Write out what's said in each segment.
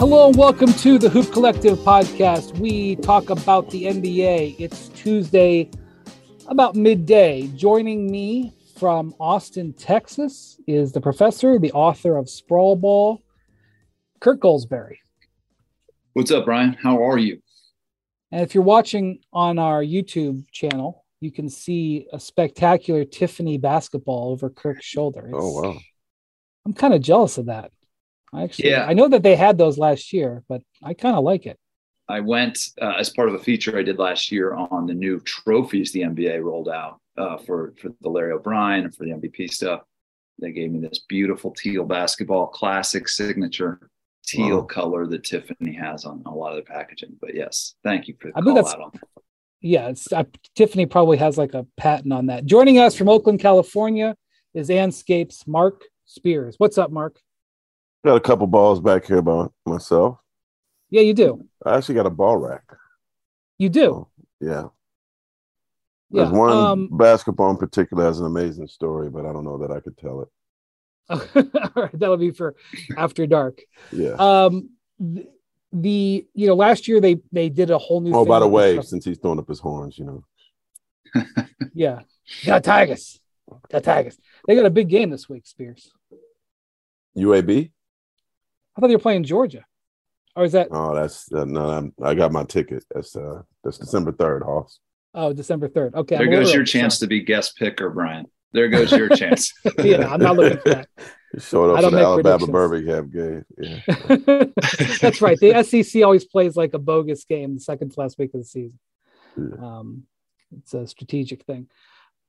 Hello and welcome to the Hoop Collective podcast. We talk about the NBA. It's Tuesday, about midday. Joining me from Austin, Texas, is the professor, the author of Sprawl Ball, Kirk Goldsberry. What's up, Brian? How are you? And if you're watching on our YouTube channel, you can see a spectacular Tiffany basketball over Kirk's shoulder. Oh, it's, Oh wow! I'm kind of jealous of that. I actually, Yeah. I know that they had those last year, but I kind of like it. I went uh, as part of a feature I did last year on the new trophies the NBA rolled out uh, for for the Larry O'Brien and for the MVP stuff. They gave me this beautiful teal basketball, classic signature teal Wow. color that Tiffany has on a lot of their packaging. But yes, thank you for the I call out on that. Yeah, it's, uh, Tiffany probably has like a patent on that. Joining us from Oakland, California, is Andscape's Mark Spears. What's up, Mark? Got a couple balls back here by myself. Yeah, you do. I actually got a ball rack. You do. Yeah. Yeah. There's one Um, basketball in particular has an amazing story, but I don't know that I could tell it. All right, that'll be for after dark. Yeah. Um, the, the you know last year they they did a whole new. oh, by the way, since he's throwing up his horns, you know. yeah, got Tigers, got Tigers. They got a big game this week, Spears. UAB? I thought they were playing Georgia, or is that Oh, that's uh, no. I'm, I got my ticket. That's uh, that's December third, Hoss. oh December third? Okay, There I'm goes your early, chance to be guest picker, Brian. There goes your chance. yeah, I'm not looking for that. He showed I up don't for the Alabama predictions. Birmingham game. Yeah. That's right. The SEC always plays like a bogus game the second to last week of the season. Yeah. Um, it's a strategic thing.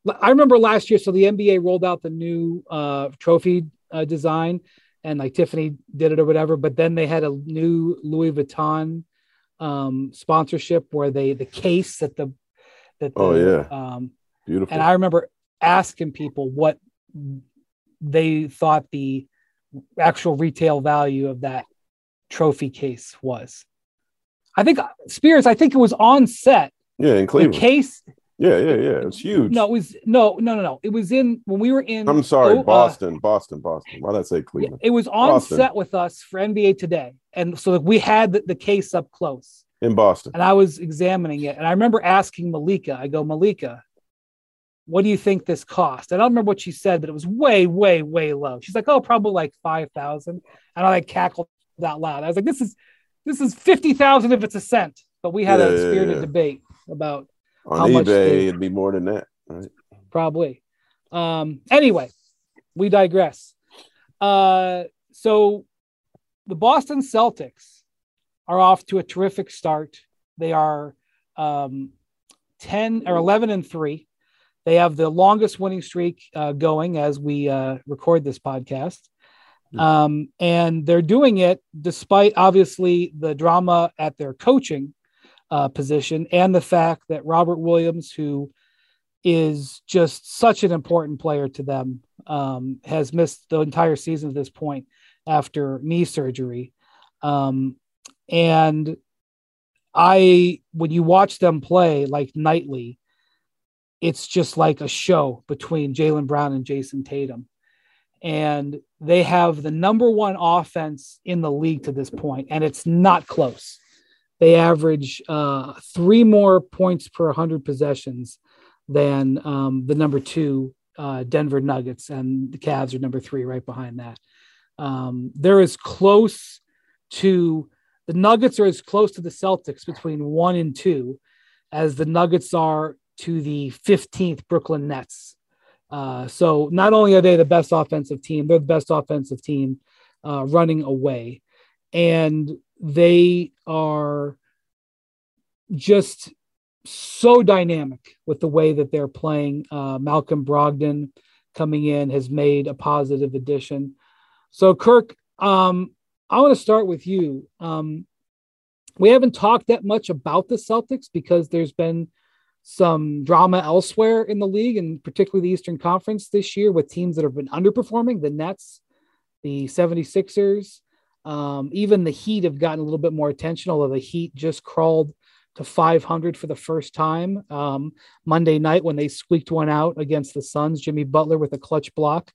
I remember last year, so the NBA rolled out the new uh, trophy uh, design, and like Tiffany did it or whatever. But then they had a new Louis Vuitton um, sponsorship where they the case that the that the, Oh, yeah. um, Beautiful. and I remember asking people what they thought the actual retail value of that trophy case was. I think Spears, I think it was on set. yeah, in The Cleveland. case, yeah, yeah, yeah. It's huge. no, it was no, no, no, no. It was in when we were in. I'm sorry, oh, uh, Boston, Boston, Boston. Why did I say yeah, Cleveland? it was on Boston. set with us for NBA Today, and so we had the, the case up close, In Boston. and I was examining it, and I remember asking Malika. I go, Malika, what do you think this cost? And I don't remember what she said, but it was way, way, way low. She's like, oh, probably like five thousand, and I like cackled out loud. I was like, this is this is fifty thousand if it's a cent. But we had Yeah, a yeah, spirited yeah. debate about On eBay, they- it'd be more than that. Right? probably. Um, anyway, we digress. Uh, so the Boston Celtics are off to a terrific start. They are um, 10 or 11 and 3. They have the longest winning streak uh, going as we uh, record this podcast. Um, and they're doing it despite obviously the drama at their coaching uh, position and the fact that Robert Williams, who is just such an important player to them, um, has missed the entire season at this point after knee surgery. Um, and I, when you watch them play like nightly, it's just like a show between Jaylen Brown and Jayson Tatum. And they have the number one offense in the league to this point, and it's not close. They average uh, three more points per 100 possessions than um, the number two uh, Denver Nuggets, and the Cavs are number three right behind that. Um, they're as close to the Nuggets are as close to the Celtics between one and two as the Nuggets are to the 15th Brooklyn Nets. Uh, so not only are they the best offensive team, they're the best offensive team uh, running away. And they are just so dynamic with the way that they're playing. Uh, Malcolm Brogdon coming in has made a positive addition. So, Kirk, um, I want to start with you. Um, we haven't talked that much about the Celtics because there's been some drama elsewhere in the league, and particularly the Eastern Conference this year with teams that have been underperforming the Nets, the 76ers. Um, even the Heat have gotten a little bit more attention, although the Heat just crawled to 500 for the first time um, Monday night when they squeaked one out against the Suns. Jimmy Butler with a clutch block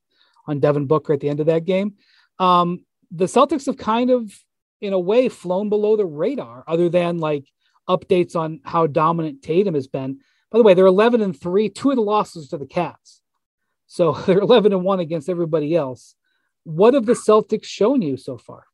on Devin Booker at the end of that game. Um, the Celtics have kind of in a way, flown below the radar, other than like updates on how dominant Tatum has been. By the way, they're 11 and three, two of the losses to the Cavs. So they're 11 and one against everybody else. What have the Celtics shown you so far?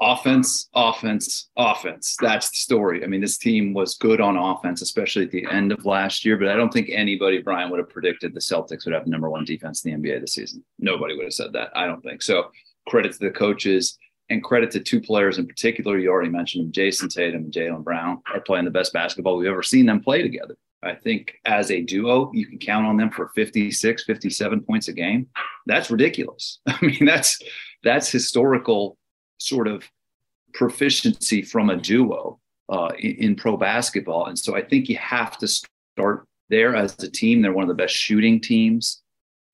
Offense, offense, offense. That's the story. I mean, this team was good on offense, especially at the end of last year. But I don't think anybody, Brian, would have predicted the Celtics would have the number one defense in the NBA this season. Nobody would have said that. I don't think so. Credit to the coaches and credit to two players in particular. You already mentioned them, Jayson Tatum and Jaylen Brown are playing the best basketball we've ever seen them play together. I think as a duo, you can count on them for 56, 57 points a game. That's ridiculous. I mean, that's that's historical sort of proficiency from a duo uh, in, in, pro basketball. And so I think you have to start there as a team. They're one of the best shooting teams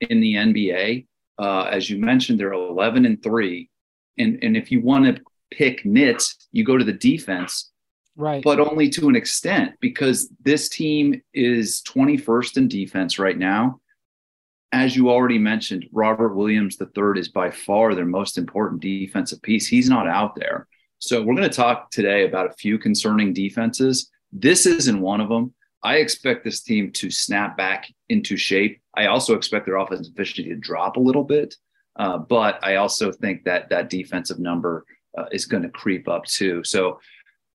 in the NBA. Uh, as you mentioned, they're 11 and three. And, and if you want to pick nits, you go to the defense. Right. But only to an extent because this team is 21st in defense right now as you already mentioned, Robert Williams III is by far their most important defensive piece. He's not out there. So we're going to talk today about a few concerning defenses. This isn't one of them. I expect this team to snap back into shape. I also expect their offensive efficiency to drop a little bit, uh, but I also think that that defensive number uh, is going to creep up too. So,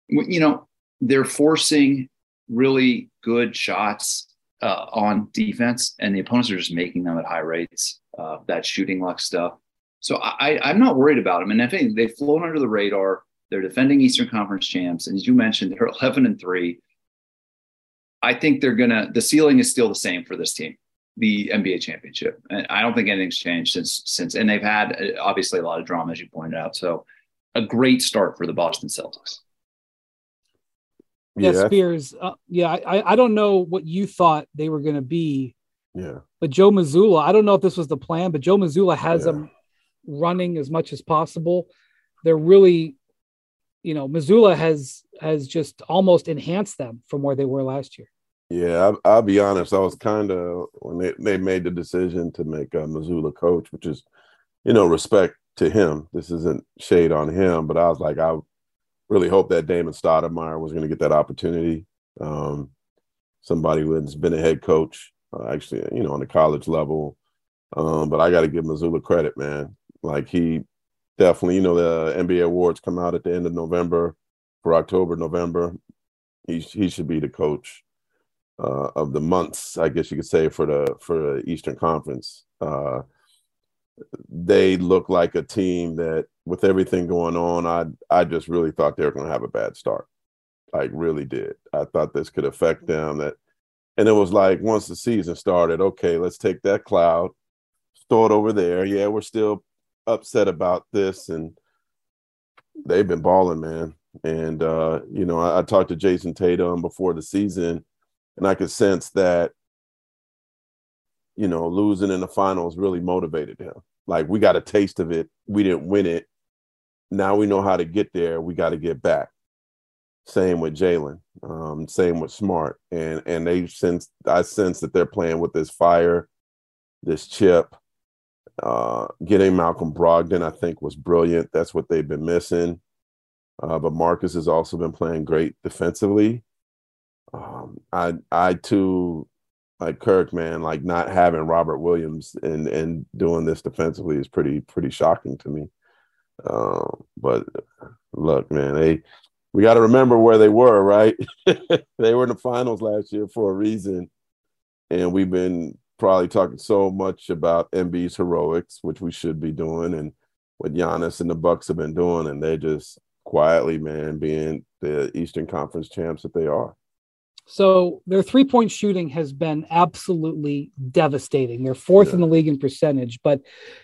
you know, they're forcing really good shots uh, on defense, and the opponents are just making them at high rates. Uh, that shooting luck stuff. So I, I'm not worried about them. And if anything, they've flown under the radar. They're defending Eastern Conference champs, and as you mentioned, they're 11 and three. I think they're gonna. The ceiling is still the same for this team, the NBA championship. And I don't think anything's changed since since. And they've had uh, obviously a lot of drama, as you pointed out. So a great start for the Boston Celtics. Yeah, Spears. Uh, yeah, I, I don't know what you thought they were going to be. Yeah. But Joe Mazzulla, I don't know if this was the plan, but Joe Mazzulla has yeah. them running as much as possible. They're really, you know, Mazzulla has has just almost enhanced them from where they were last year. Yeah, I'll, I'll be honest. I was kind of when they, they made the decision to make uh, Mazzulla coach, which is, you know, respect to him. This isn't shade on him, but I was like, I really hope that Damon Stoudamire was going to get that opportunity. Um, somebody who has been a head coach, uh, actually, you know, on the college level. Um, but I got to give Mazzulla credit, man. Like he definitely, you know, the NBA awards come out at the end of November for October, November. He he should be the coach uh, of the months, I guess you could say, for the for the Eastern Conference. Uh, they look like a team that with everything going on, I I just really thought they were going to have a bad start. Like really did. I thought this could affect them. That, and it was like once the season started, okay, let's take that cloud, store it over there. Yeah, we're still upset about this, and they've been balling, man. And uh, you know, I, I talked to Jayson Tatum before the season, and I could sense that you know, losing in the finals really motivated him. Like we got a taste of it. We didn't win it. Now we know how to get there. We got to get back. Same with Jaylen. Um, same with Smart. And and they sense I sense that they're playing with this fire, this chip. Uh, getting Malcolm Brogdon, I think, was brilliant. That's what they've been missing. Uh, but Marcus has also been playing great defensively. Um, I I too like Kirk, man, like not having Robert Williams and and doing this defensively is pretty pretty shocking to me. Um, but look, man, they we got to remember where they were, right? they were in the finals last year for a reason, and we've been probably talking so much about Embiid's heroics, which we should be doing, and what Giannis and the Bucks have been doing, and they're just quietly, man, being the Eastern Conference champs that they are. So their three point shooting has been absolutely devastating. They're fourth yeah. in the league in percentage, but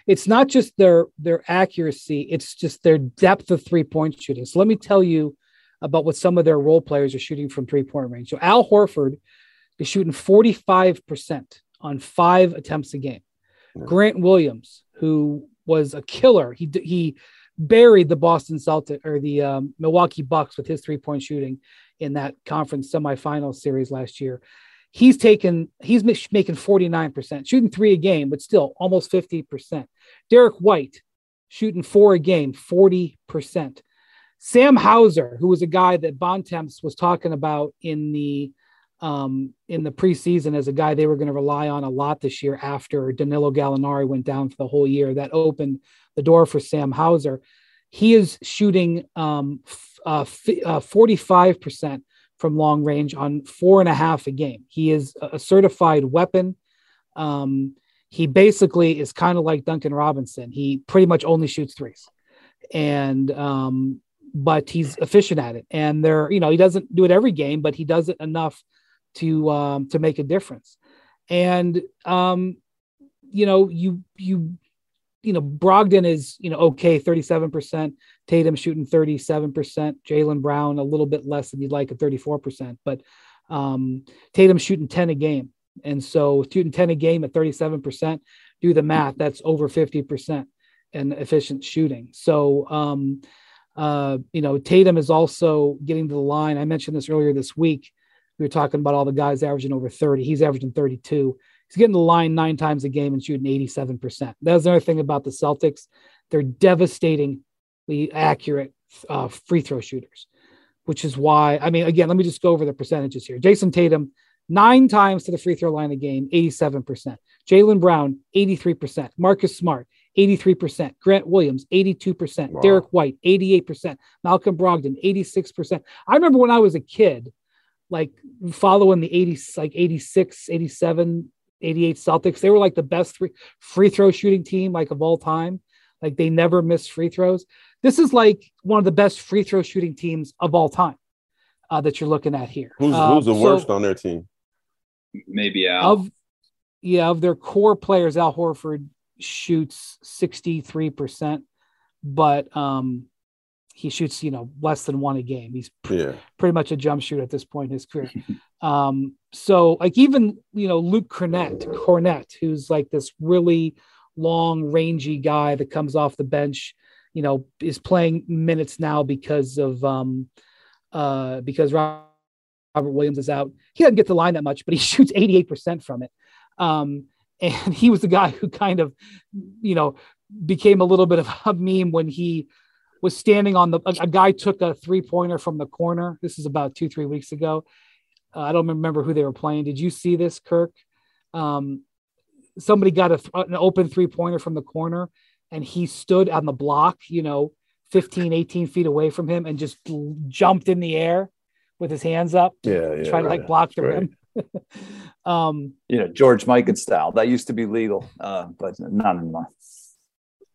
it's not just their their accuracy; it's just their depth of three point shooting. So let me tell you about what some of their role players are shooting from three point range. So Al Horford is shooting forty five percent on five attempts a game. Yeah. Grant Williams, who was a killer, he he buried the Boston Celtics or the um, Milwaukee Bucks with his three point shooting in that conference semifinal series last year. He's taken, he's making 49%, shooting three a game, but still almost 50%. Derrick White shooting four a game, 40%. Sam Hauser, who was a guy that Bontemps was talking about in the um, in the preseason as a guy they were going to rely on a lot this year after Danilo Gallinari went down for the whole year. That opened the door for Sam Hauser. He is shooting um, f- uh, f- uh, 45% from long range on four and a half a game. He is a certified weapon. Um, he basically is kind of like Duncan Robinson. He pretty much only shoots threes. And um, but he's efficient at it. And there, you know, he doesn't do it every game, but he does it enough to um, to make a difference. And um, you know, you you you know, Brogdon is you know okay, thirty seven percent. Tatum shooting thirty seven percent. Jaylen Brown a little bit less than you'd like at thirty four percent, but um, Tatum shooting ten a game. And so shooting 10 a game at 37%, do the math, that's over 50% in efficient shooting. So, um, uh, you know, Tatum is also getting to the line. I mentioned this earlier this week we were talking about all the guys averaging over 30. He's averaging 32. He's getting the line nine times a game and shooting 87%. That's another thing about the Celtics. They're devastatingly accurate uh, free throw shooters, which is why, I mean, again, let me just go over the percentages here. Jayson Tatum, nine times to the free throw line a game, 87%. Jaylen Brown, 83%. Marcus Smart, 83%. Grant Williams, 82%. Wow. Derrick White, 88%. Malcolm Brogdon, 86%. I remember when I was a kid, like following the 80s, like 86, 87, 88 Celtics. They were like the best free, free throw shooting team like of all time. Like they never missed free throws. This is like one of the best free throw shooting teams of all time uh, that you're looking at here. Who's, uh, who's the worst on their team? Maybe Al. Of, yeah, of their core players, Al Horford shoots 63%, but um, he shoots, you know, less than one a game. He's pr- yeah. pretty much a jump shooter at this point in his career. um, so like even you know Luke Kornet, Kornet, who's like this really long, rangy guy that comes off the bench, you know, is playing minutes now because of um, uh, because Robert Williams is out. He doesn't get the line that much, but he shoots 88% from it. Um, and he was the guy who kind of, you know, became a little bit of a meme when he was standing on the a, a guy took a three pointer from the corner. This is about two three weeks ago. Uh, I don't remember who they were playing. Did you see this, Kirk? Um, somebody got a, an open three pointer from the corner, and he stood on the block, you know, 15, 18 feet away from him, and just jumped in the air with his hands up. Yeah, yeah trying right. to like block the rim. um, you know, George Mikan style. That used to be legal, uh, but not anymore.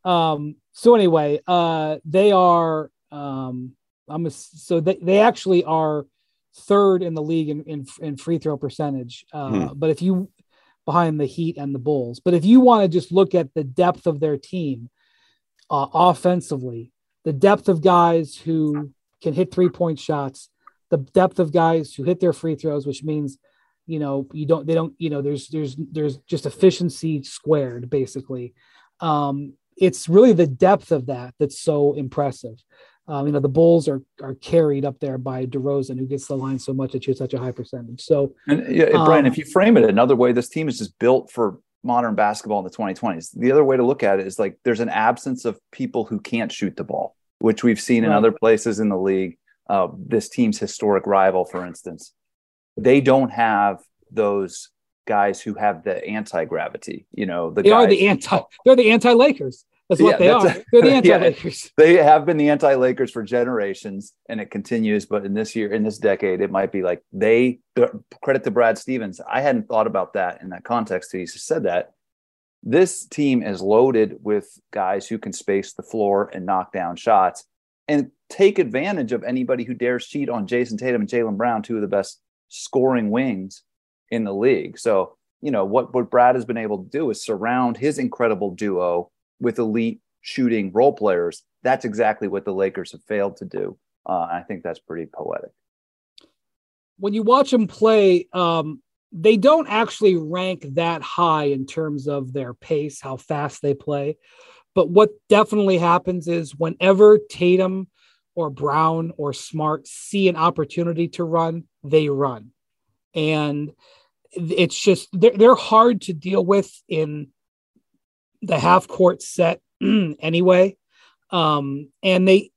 Um, so anyway, uh, they are um, I'm a, so they, they actually are third in the league in, in, in free throw percentage. Uh, hmm. But if you behind the Heat and the Bulls, but if you want to just look at the depth of their team uh, offensively, the depth of guys who can hit three point shots, the depth of guys who hit their free throws, which means you know you don't they don't you know there's there's there's just efficiency squared basically um it's really the depth of that that's so impressive. Um, you know, the Bulls are are carried up there by DeRozan, who gets the line so much that you have such a high percentage. So, and yeah, Brian, um, if you frame it another way, this team is just built for modern basketball in the 2020s. The other way to look at it is like there's an absence of people who can't shoot the ball, which we've seen right. in other places in the league. Uh, this team's historic rival, for instance, they don't have those guys who have the anti gravity. You know, the they guys, are the anti. They're the anti Lakers. That's what yeah, they that's are. A, They're the anti-Lakers. Yeah, they have been the anti-Lakers for generations, and it continues. But in this year, in this decade, it might be like they credit to Brad Stevens. I hadn't thought about that in that context. He said that this team is loaded with guys who can space the floor and knock down shots and take advantage of anybody who dares cheat on Jayson Tatum and Jaylen Brown, two of the best scoring wings in the league. So, you know, what, what Brad has been able to do is surround his incredible duo with elite shooting role players. That's exactly what the Lakers have failed to do. Uh, I think that's pretty poetic. When you watch them play, um, they don't actually rank that high in terms of their pace, how fast they play. But what definitely happens is whenever Tatum or Brown or Smart see an opportunity to run, they run. And it's just, they're, they're hard to deal with in the half court set anyway. Um, and they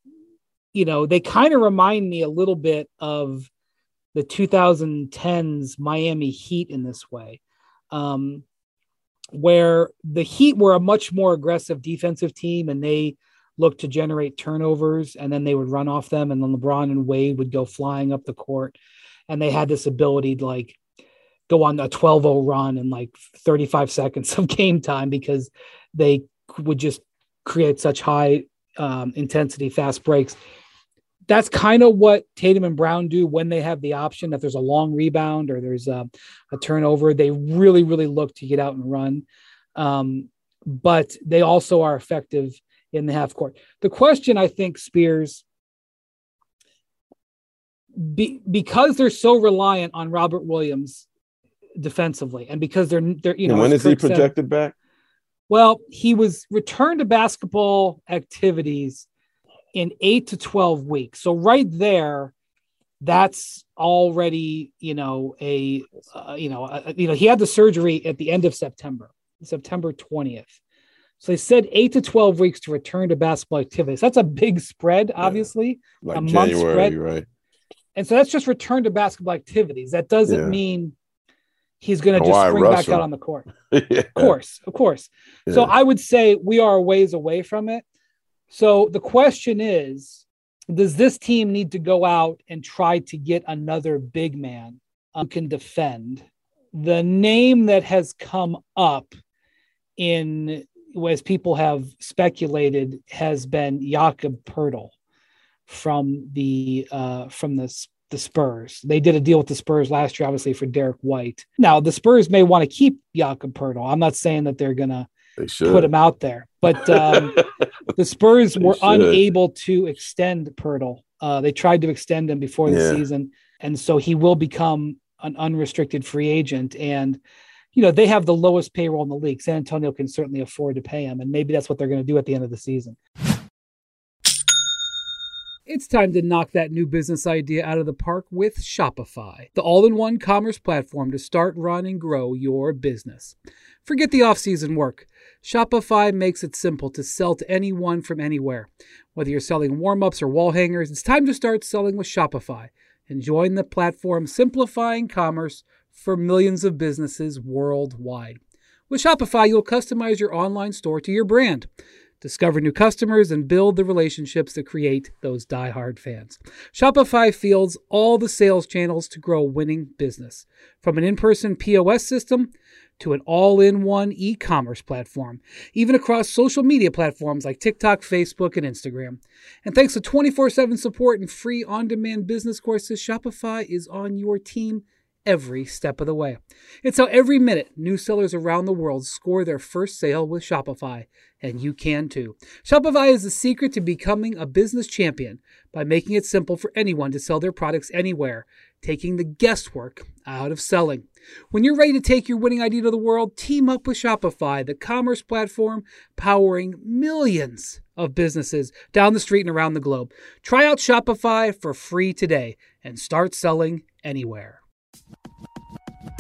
you know, they kind of remind me a little bit of the 2010s Miami Heat in this way, um, where the Heat were a much more aggressive defensive team and they looked to generate turnovers and then they would run off them and then LeBron and Wade would go flying up the court and they had this ability to like go on a 12-0 run in like 35 seconds of game time because they would just create such high um, intensity fast breaks that's kind of what Tatum and Brown do when they have the option. If there's a long rebound or there's a, a turnover, they really, really look to get out and run. Um, but they also are effective in the half court. The question, I think, Spears, be, because they're so reliant on Robert Williams defensively, and because they're they're you know when is Kirk he projected said, back? Well, he was returned to basketball activities in eight to 12 weeks. So, right there, that's already, you know, a, uh, you know, a, you know, he had the surgery at the end of September, September 20th. So they said eight to 12 weeks to return to basketball activities. That's a big spread, obviously, Like a month January, spread. right? And so that's just return to basketball activities. That doesn't Yeah. mean he's going to just spring back out on the court. yeah. Of course, of course. So I would say we are a ways away from it. So the question is Does this team need to go out and try to get another big man who can defend? The name that has come up in, as people have speculated, has been Jakob Poeltl from the uh, from the the Spurs. They did a deal with the Spurs last year, obviously for Derrick White. Now the Spurs may want to keep Jakob Poeltl. I'm not saying that they're gonna They put him out there, but um, the Spurs were unable to extend Poeltl. Uh, they tried to extend him before the Yeah. season, and so he will become an unrestricted free agent. And you know they have the lowest payroll in the league. San Antonio can certainly afford to pay him, and maybe that's what they're going to do at the end of the season. It's time to knock that new business idea out of the park with Shopify, the all in one commerce platform to start, run, and grow your business. Forget the off season work. Shopify makes it simple to sell to anyone from anywhere. Whether you're selling warm ups or wall hangers, it's time to start selling with Shopify and join the platform simplifying commerce for millions of businesses worldwide. With Shopify, you'll customize your online store to your brand discover new customers, and build the relationships that create those die-hard fans. Shopify fields all the sales channels to grow winning business, from an in-person POS system to an all-in-one e-commerce platform, even across social media platforms like TikTok, Facebook, and Instagram. And thanks to 24/7 support and free on-demand business courses, Shopify is on your team every step of the way. It's how every minute new sellers around the world score their first sale with Shopify, and you can too. Shopify is the secret to becoming a business champion by making it simple for anyone to sell their products anywhere, taking the guesswork out of selling. When you're ready to take your winning idea to the world, team up with Shopify, the commerce platform powering millions of businesses down the street and around the globe. Try out Shopify for free today and start selling anywhere.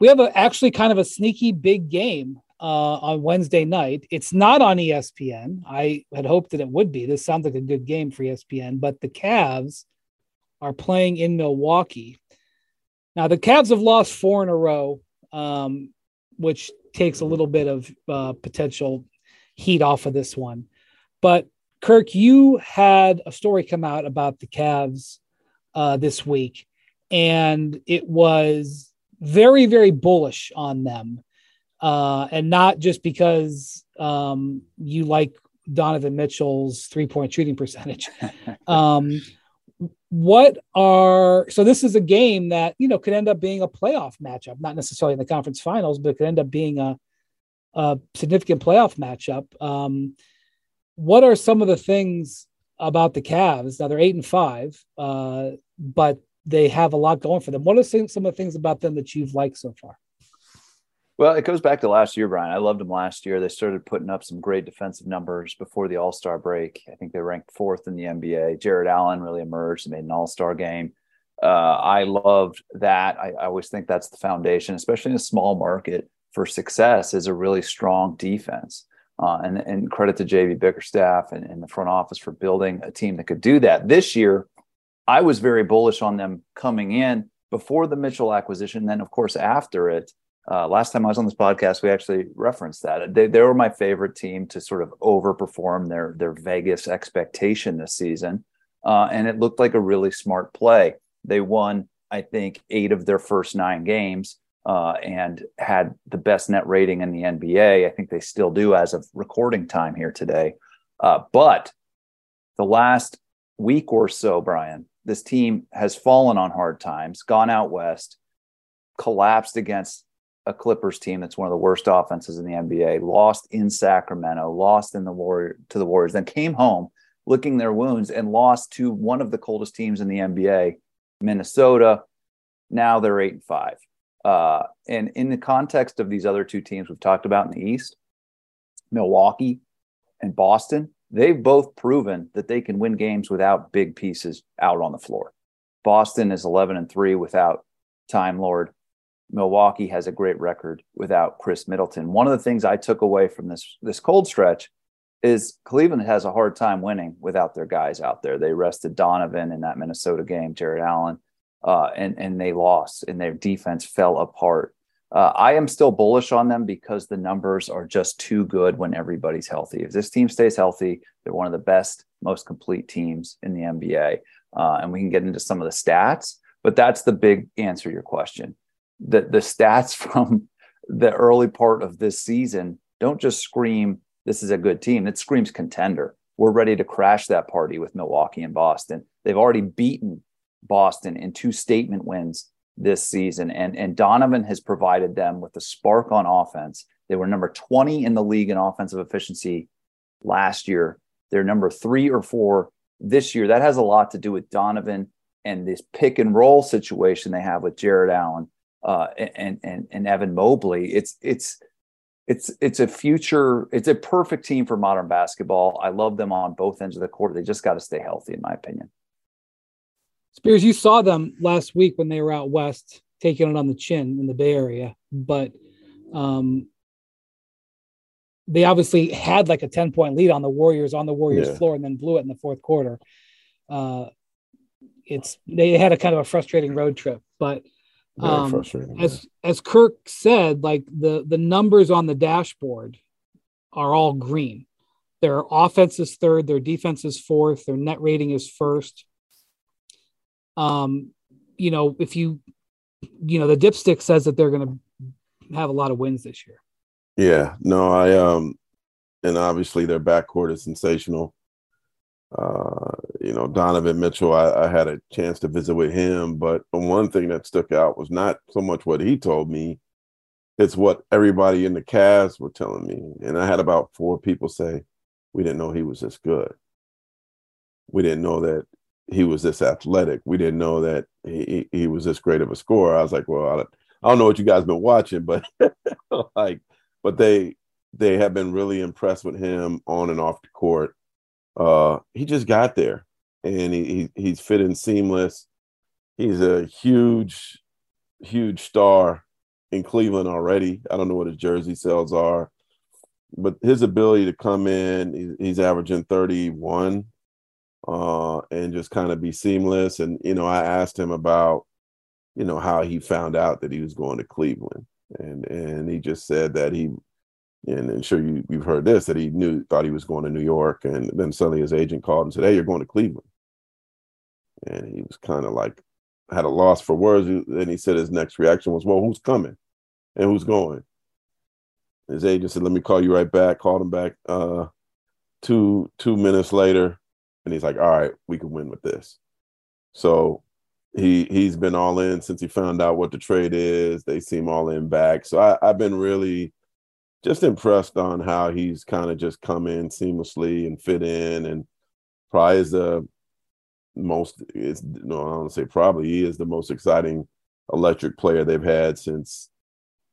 we have a, actually kind of a sneaky big game uh, on Wednesday night. It's not on ESPN. I had hoped that it would be. This sounds like a good game for ESPN, but the Cavs are playing in Milwaukee. Now, the Cavs have lost four in a row, um, which takes a little bit of uh, potential heat off of this one. But Kirk, you had a story come out about the Cavs uh, this week, and it was very, very bullish on them. Uh, and not just because um, you like Donovan Mitchell's three point shooting percentage. um, what are so this is a game that you know could end up being a playoff matchup, not necessarily in the conference finals, but could end up being a, a significant playoff matchup. Um, what are some of the things about the Cavs. Now they're eight and five, uh, but they have a lot going for them. What are some of the things about them that you've liked so far? Well, it goes back to last year, Brian. I loved them last year. They started putting up some great defensive numbers before the All Star break. I think they ranked fourth in the NBA. Jarrett Allen really emerged and made an All Star game. Uh, I loved that. I, I, always think that's the foundation, especially in a small market for success, is a really strong defense. Uh, and, and credit to JV Bickerstaff and, and the front office for building a team that could do that. This year, I was very bullish on them coming in before the Mitchell acquisition. Then, of course, after it, uh, last time I was on this podcast, we actually referenced that they, they were my favorite team to sort of overperform their their Vegas expectation this season, uh, and it looked like a really smart play. They won, I think, eight of their first nine games uh, and had the best net rating in the NBA. I think they still do as of recording time here today. Uh, but the last week or so, Brian, this team has fallen on hard times, gone out west, collapsed against a Clippers team that's one of the worst offenses in the NBA, lost in Sacramento, lost in the Warrior to the Warriors, then came home licking their wounds and lost to one of the coldest teams in the NBA, Minnesota. Now they're eight and five. Uh, and in the context of these other two teams we've talked about in the East, Milwaukee and Boston, they've both proven that they can win games without big pieces out on the floor. Boston is 11 and 3 without Time Lord. Milwaukee has a great record without Khris Middleton. One of the things I took away from this this cold stretch is Cleveland has a hard time winning without their guys out there. They rested Donovan in that Minnesota game, Jarrett Allen, uh, and and they lost, and their defense fell apart. Uh, I am still bullish on them because the numbers are just too good when everybody's healthy. If this team stays healthy, they're one of the best, most complete teams in the NBA. Uh, and we can get into some of the stats, but that's the big answer to your question the the stats from the early part of this season don't just scream this is a good team. It screams contender. We're ready to crash that party with Milwaukee and Boston. They've already beaten Boston in two statement wins this season. And, and Donovan has provided them with a spark on offense. They were number 20 in the league in offensive efficiency last year. They're number three or four this year. That has a lot to do with Donovan and this pick and roll situation they have with Jarrett Allen uh, and and and Evan Mobley. It's it's it's it's a future. It's a perfect team for modern basketball. I love them on both ends of the court. They just got to stay healthy, in my opinion. Spears, you saw them last week when they were out west, taking it on the chin in the Bay Area, but um, they obviously had like a 10 point lead on the Warriors on the Warriors yeah. floor and then blew it in the fourth quarter. Uh, it's they had a kind of a frustrating road trip, but um. As as Kirk said, like the the numbers on the dashboard are all green. Their offense is third, their defense is fourth, their net rating is first. Um, you know, if you you know, the dipstick says that they're gonna have a lot of wins this year. Yeah, no, I um and obviously their backcourt is sensational. Uh, you know, Donovan Mitchell, I, I, had a chance to visit with him, but the one thing that stuck out was not so much what he told me, it's what everybody in the Cavs were telling me. And I had about four people say, We didn't know he was this good. We didn't know that he was this athletic. We didn't know that he, he was this great of a scorer. I was like, Well, I, I don't know what you guys been watching, but like, but they they have been really impressed with him on and off the court uh, he just got there and he, he he's fitting seamless. He's a huge, huge star in Cleveland already. I don't know what his jersey sales are, but his ability to come in, he's averaging 31 uh, and just kind of be seamless. And, you know, I asked him about, you know, how he found out that he was going to Cleveland. And, and he just said that he and I'm sure you, you've heard this that he knew thought he was going to New York, and then suddenly his agent called and said, "Hey, you're going to Cleveland," and he was kind of like had a loss for words. Then he said his next reaction was, "Well, who's coming and who's going?" His agent said, "Let me call you right back." Called him back uh, two two minutes later, and he's like, "All right, we can win with this." So he he's been all in since he found out what the trade is. They seem all in back. So I, I've been really just impressed on how he's kind of just come in seamlessly and fit in and probably is the most is no, I don't want to say probably he is the most exciting electric player they've had since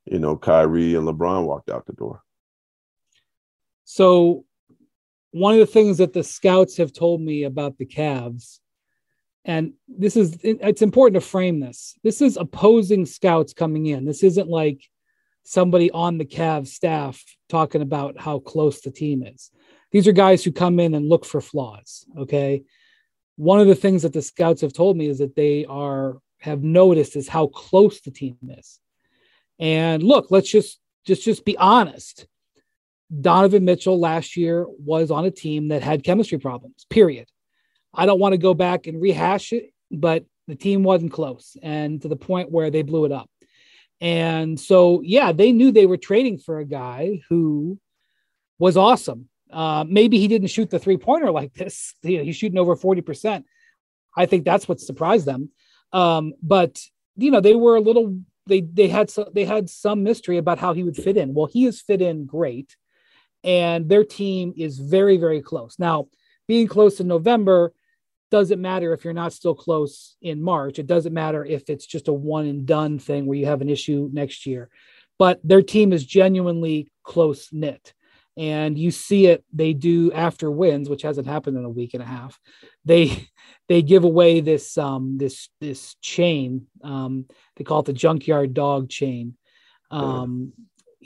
you know Kyrie and LeBron walked out the door. So one of the things that the scouts have told me about the Cavs, and this is it's important to frame this. This is opposing scouts coming in. This isn't like somebody on the Cavs staff talking about how close the team is. These are guys who come in and look for flaws. Okay. One of the things that the scouts have told me is that they are have noticed is how close the team is. And look, let's just just just be honest. Donovan Mitchell last year was on a team that had chemistry problems. Period. I don't want to go back and rehash it, but the team wasn't close and to the point where they blew it up. And so, yeah, they knew they were trading for a guy who was awesome. Uh, maybe he didn't shoot the three pointer like this. You know, he's shooting over 40%. I think that's what surprised them. Um, but, you know, they were a little, they, they had, so, they had some mystery about how he would fit in. Well, he has fit in great. And their team is very, very close. Now, being close in November, doesn't matter if you're not still close in March. It doesn't matter if it's just a one and done thing where you have an issue next year. But their team is genuinely close knit. And you see it, they do after wins, which hasn't happened in a week and a half. They they give away this um this this chain. Um, they call it the junkyard dog chain. Um.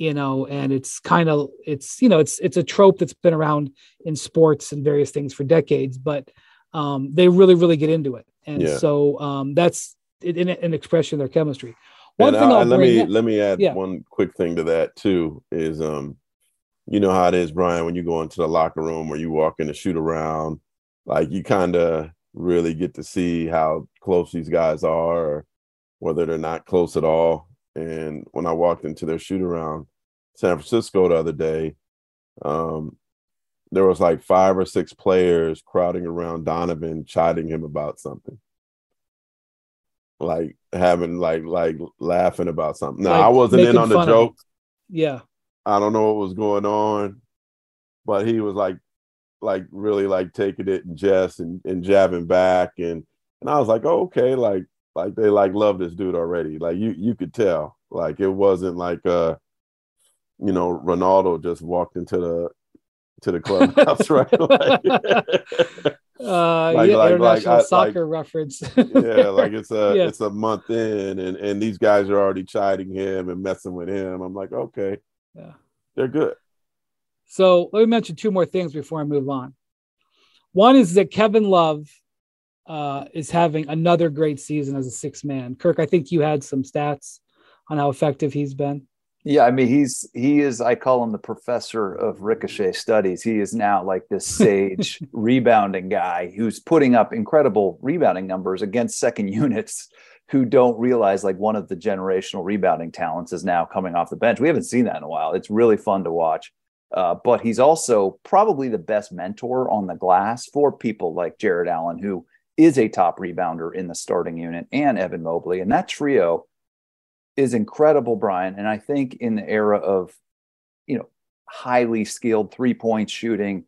You know, and it's kind of it's you know, it's it's a trope that's been around in sports and various things for decades, but um, they really, really get into it. And yeah. so um, that's an, an, expression of their chemistry. One and thing I, let me let me add yeah. one quick thing to that too is um, you know how it is, Brian, when you go into the locker room or you walk in to shoot around, like you kind of really get to see how close these guys are, or whether they're not close at all. And when I walked into their shoot around San Francisco the other day, um, there was like five or six players crowding around Donovan, chiding him about something. Like having like like laughing about something. Now like I wasn't in on the joke. Yeah. I don't know what was going on, but he was like like really like taking it in jest and, and jabbing back and and I was like, oh, okay, like like they like love this dude already. Like you you could tell. Like it wasn't like uh you know, Ronaldo just walked into the to the clubhouse, right? like, uh, like, yeah, like, international like, soccer like, reference. yeah, like it's a yeah. it's a month in, and and these guys are already chiding him and messing with him. I'm like, okay, yeah, they're good. So let me mention two more things before I move on. One is that Kevin Love uh, is having another great season as a six man. Kirk, I think you had some stats on how effective he's been. Yeah, I mean he's he is I call him the professor of ricochet studies. He is now like this sage rebounding guy who's putting up incredible rebounding numbers against second units who don't realize like one of the generational rebounding talents is now coming off the bench. We haven't seen that in a while. It's really fun to watch. Uh, but he's also probably the best mentor on the glass for people like Jarrett Allen, who is a top rebounder in the starting unit, and Evan Mobley. And that trio is incredible, Brian. And I think in the era of, you know, highly skilled three point shooting,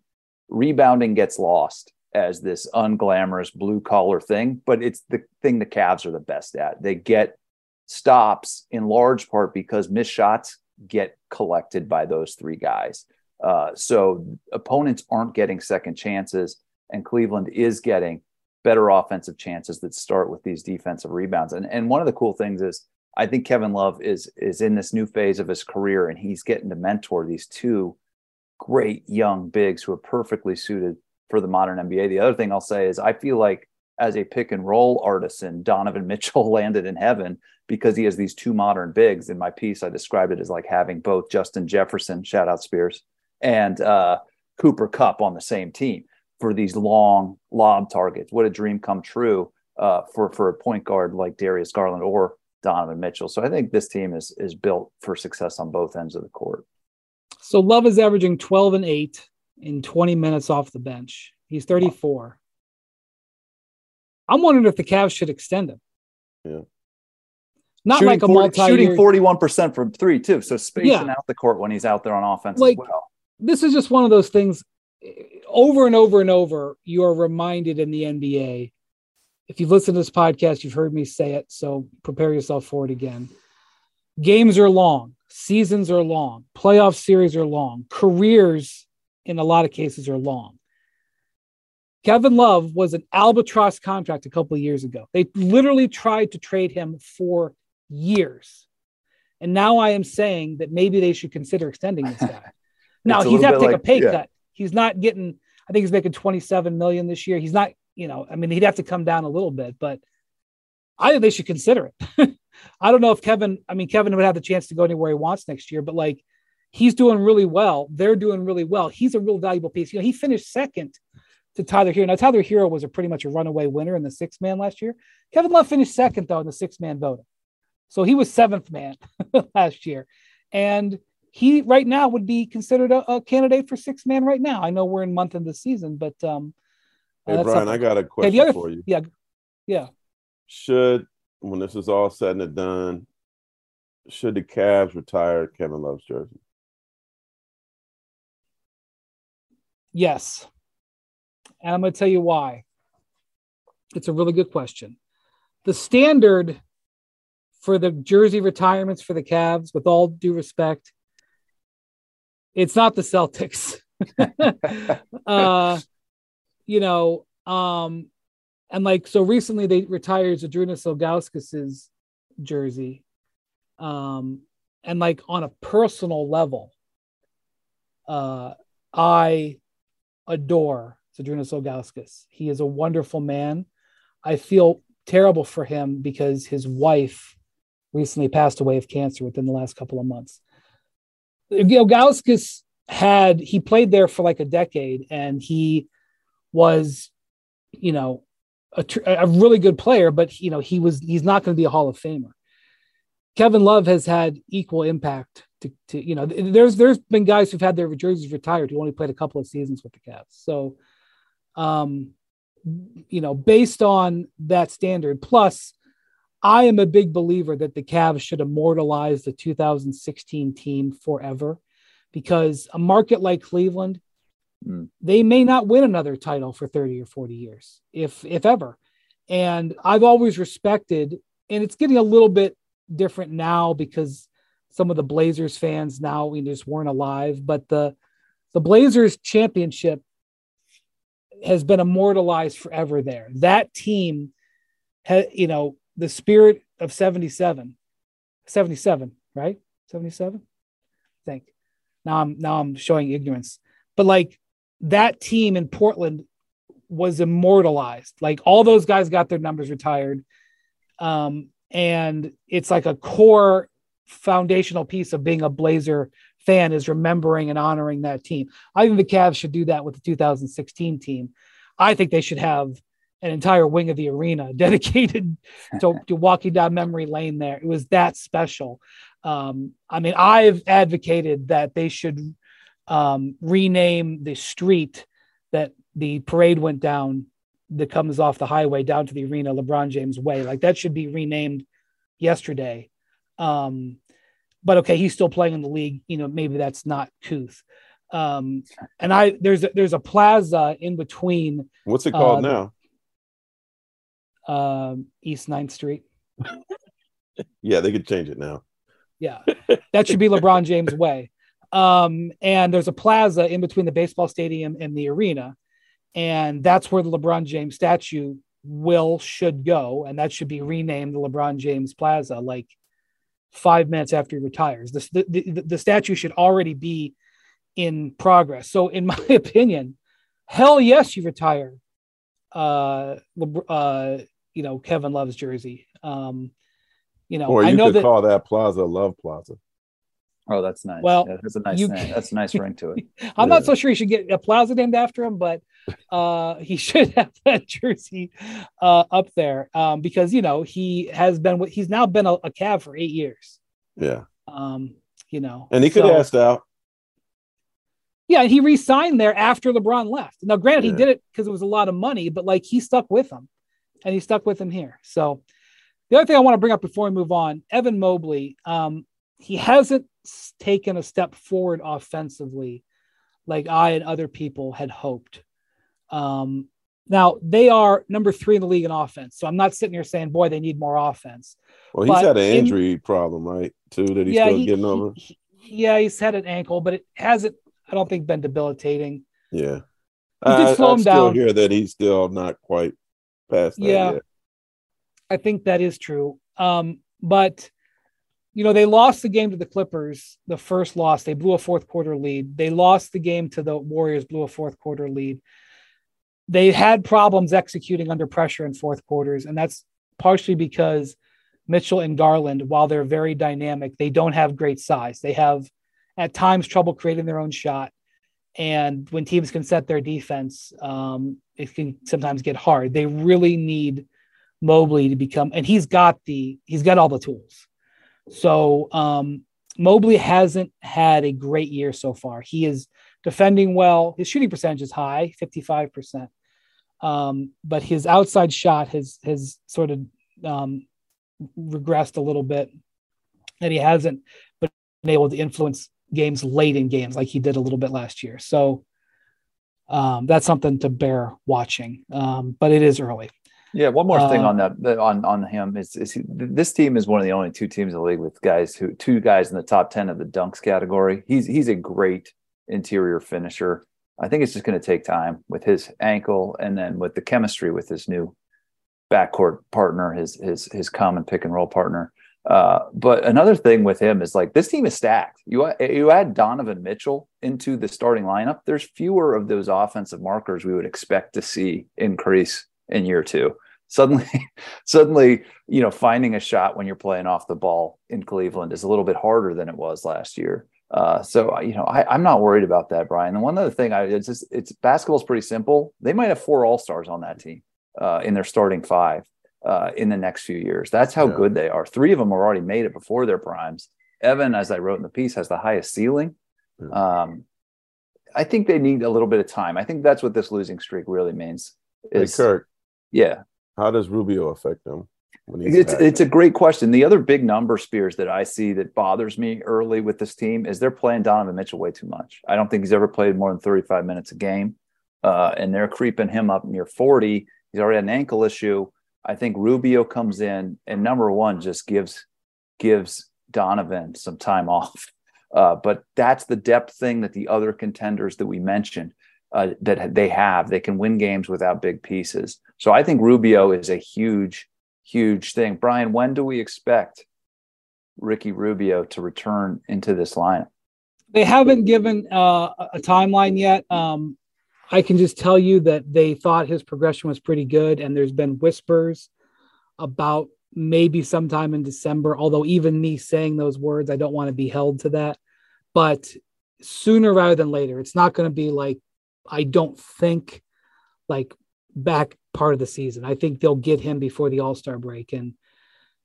rebounding gets lost as this unglamorous blue collar thing, but it's the thing the Cavs are the best at. They get stops in large part because missed shots get collected by those three guys. Uh, so opponents aren't getting second chances, and Cleveland is getting better offensive chances that start with these defensive rebounds. And, and one of the cool things is I think Kevin Love is is in this new phase of his career, and he's getting to mentor these two great young bigs who are perfectly suited for the modern NBA. The other thing I'll say is I feel like as a pick and roll artisan, Donovan Mitchell landed in heaven because he has these two modern bigs. In my piece, I described it as like having both Justin Jefferson, shout out Spears, and uh, Cooper Kupp on the same team for these long lob targets. What a dream come true uh, for for a point guard like Darius Garland or Donovan Mitchell. So I think this team is is built for success on both ends of the court. So Love is averaging 12 and 8 in 20 minutes off the bench. He's 34. I'm wondering if the Cavs should extend him. Yeah. Not shooting like a 40, multi shooting 41% from three, too. So spacing yeah. out the court when he's out there on offense like, as well. This is just one of those things. Eh, over and over and over, you are reminded in the NBA. If you've listened to this podcast, you've heard me say it. So prepare yourself for it again. Games are long, seasons are long, playoff series are long, careers in a lot of cases are long. Kevin Love was an albatross contract a couple of years ago. They literally tried to trade him for years. And now I am saying that maybe they should consider extending this guy. now he's have to take like, a pay yeah. cut. He's not getting, I think he's making 27 million this year. He's not, you know, I mean, he'd have to come down a little bit, but I think they should consider it. I don't know if Kevin, I mean, Kevin would have the chance to go anywhere he wants next year, but like he's doing really well. They're doing really well. He's a real valuable piece. You know, he finished second to Tyler Herro. Now, Tyler Herro was a pretty much a runaway winner in the six man last year. Kevin Love finished second, though, in the six man voting. So he was seventh man last year. And he right now would be considered a, a candidate for six man right now. I know we're in month of the season, but um Hey uh, Brian, I got a question other, for you. Yeah. Yeah. Should when this is all said and done, should the Cavs retire Kevin Love's jersey? Yes. And I'm going to tell you why. It's a really good question. The standard for the jersey retirements for the Cavs, with all due respect, it's not the Celtics. uh, you know, um, and like so recently they retired Zydrunas Ilgauskas's jersey. Um, and like on a personal level, uh, I adore Zydrunas Ilgauskas. He is a wonderful man. I feel terrible for him because his wife recently passed away of cancer within the last couple of months. Ilgauskas had he played there for like a decade and he was you know a, a really good player but you know he was he's not going to be a hall of famer. Kevin love has had equal impact to, to you know there's there's been guys who've had their jerseys retired who only played a couple of seasons with the cavs. So um you know based on that standard plus I am a big believer that the Cavs should immortalize the 2016 team forever because a market like Cleveland, they may not win another title for 30 or 40 years, if if ever. And I've always respected, and it's getting a little bit different now because some of the Blazers fans now we just weren't alive, but the the Blazers championship has been immortalized forever there. That team, ha, you know, the spirit of 77 77 right 77 i think now i'm now i'm showing ignorance but like that team in portland was immortalized like all those guys got their numbers retired um, and it's like a core foundational piece of being a blazer fan is remembering and honoring that team i think the cavs should do that with the 2016 team i think they should have an entire wing of the arena dedicated to, to walking down memory lane there. It was that special. Um, I mean, I've advocated that they should um, rename the street that the parade went down that comes off the highway down to the arena, LeBron James Way. Like that should be renamed yesterday. Um, but okay, he's still playing in the league. You know, maybe that's not couth. Um, and I there's a, there's a plaza in between. What's it called uh, now? um, East 9th Street. yeah, they could change it now. Yeah, that should be LeBron James Way. Um, and there's a plaza in between the baseball stadium and the arena, and that's where the LeBron James statue will should go, and that should be renamed the LeBron James Plaza. Like five minutes after he retires, the the, the statue should already be in progress. So, in my opinion, hell yes, you retire uh, uh, you know Kevin Love's jersey. Um, you know, or you I know could that, call that Plaza Love Plaza. Oh, that's nice. Well, yeah, that's a nice you, name. That's a nice ring to it. I'm yeah. not so sure he should get a plaza named after him, but uh, he should have that jersey uh, up there um, because you know he has been. He's now been a, a Cav for eight years. Yeah. Um, you know, and he could so, have asked out. Yeah, he re-signed there after LeBron left. Now, granted, yeah. he did it because it was a lot of money, but like he stuck with him and he stuck with him here. So the other thing I want to bring up before we move on, Evan Mobley, um, he hasn't taken a step forward offensively like I and other people had hoped. Um, now they are number three in the league in offense. So I'm not sitting here saying, boy, they need more offense. Well, he's but had an injury in, problem, right? Too that he's yeah, still he, getting over. He, yeah, he's had an ankle, but it hasn't. I don't think been debilitating. Yeah, I, slow I, him still down. hear that he's still not quite past that. Yeah, yet. I think that is true. Um, but you know, they lost the game to the Clippers, the first loss. They blew a fourth quarter lead. They lost the game to the Warriors, blew a fourth quarter lead. They had problems executing under pressure in fourth quarters, and that's partially because Mitchell and Garland, while they're very dynamic, they don't have great size. They have at times trouble creating their own shot. And when teams can set their defense, um, it can sometimes get hard. They really need Mobley to become, and he's got the he's got all the tools. So um, Mobley hasn't had a great year so far. He is defending well. His shooting percentage is high, fifty five percent, um, but his outside shot has has sort of um, regressed a little bit, and he hasn't been able to influence games late in games like he did a little bit last year. So um, that's something to bear watching. Um, but it is early. Yeah, one more thing uh, on that on on him is, is he, this team is one of the only two teams in the league with guys who two guys in the top ten of the dunks category. He's he's a great interior finisher. I think it's just going to take time with his ankle and then with the chemistry with his new backcourt partner, his his his common pick and roll partner. Uh, but another thing with him is like this team is stacked. You you add Donovan Mitchell into the starting lineup. There's fewer of those offensive markers we would expect to see increase in year two. Suddenly, suddenly, you know, finding a shot when you're playing off the ball in Cleveland is a little bit harder than it was last year. Uh, so you know, I, am not worried about that, Brian. And one other thing, I it's just it's basketball's pretty simple. They might have four all stars on that team uh, in their starting five uh, in the next few years. That's how yeah. good they are. Three of them have already made it before their primes. Evan, as I wrote in the piece, has the highest ceiling. Yeah. Um, I think they need a little bit of time. I think that's what this losing streak really means. Is, hey, Kirk. Yeah. How does Rubio affect them? It's it's a great question. The other big number spears that I see that bothers me early with this team is they're playing Donovan Mitchell way too much. I don't think he's ever played more than 35 minutes a game. Uh, and they're creeping him up near 40 He's already had an ankle issue. I think Rubio comes in and number one just gives gives Donovan some time off. Uh, but that's the depth thing that the other contenders that we mentioned uh, that they have. They can win games without big pieces. So I think Rubio is a huge, huge thing. Brian, when do we expect Ricky Rubio to return into this lineup? They haven't given uh, a timeline yet. Um, I can just tell you that they thought his progression was pretty good, and there's been whispers about maybe sometime in December. Although even me saying those words, I don't want to be held to that. But sooner rather than later, it's not going to be like I don't think like back part of the season. I think they'll get him before the All Star break, and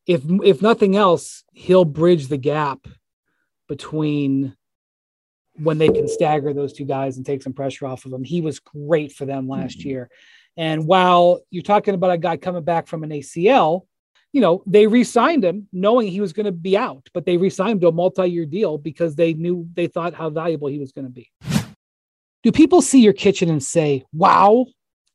if if nothing else, he'll bridge the gap between when they can stagger those two guys and take some pressure off of them. He was great for them last mm-hmm. year. And while you're talking about a guy coming back from an ACL, you know, they re-signed him knowing he was going to be out, but they re-signed him to a multi-year deal because they knew they thought how valuable he was going to be. Do people see your kitchen and say, wow?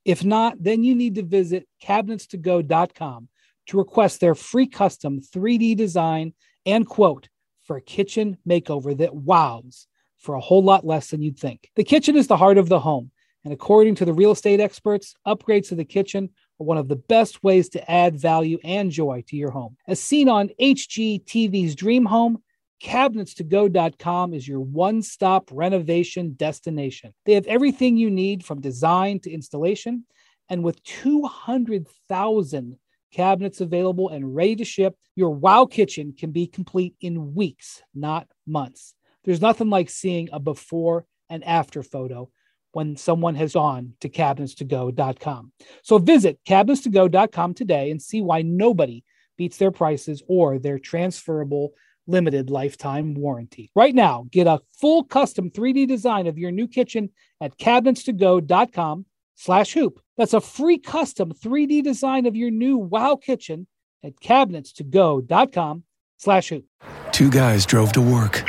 If not, then you need to visit cabinetstogo.com to request their free custom 3D design and quote for a kitchen makeover that wows for a whole lot less than you'd think. The kitchen is the heart of the home, and according to the real estate experts, upgrades to the kitchen are one of the best ways to add value and joy to your home. As seen on HGTV's Dream Home, cabinetstogo.com is your one-stop renovation destination. They have everything you need from design to installation, and with 200,000 cabinets available and ready to ship, your wow kitchen can be complete in weeks, not months. There's nothing like seeing a before and after photo when someone has gone to cabinetstogo.com. So visit cabinetstogo.com today and see why nobody beats their prices or their transferable limited lifetime warranty. Right now, get a full custom 3D design of your new kitchen at cabinetstogo.com slash hoop. That's a free custom 3D design of your new wow kitchen at cabinetstogo.com slash hoop. Two guys drove to work.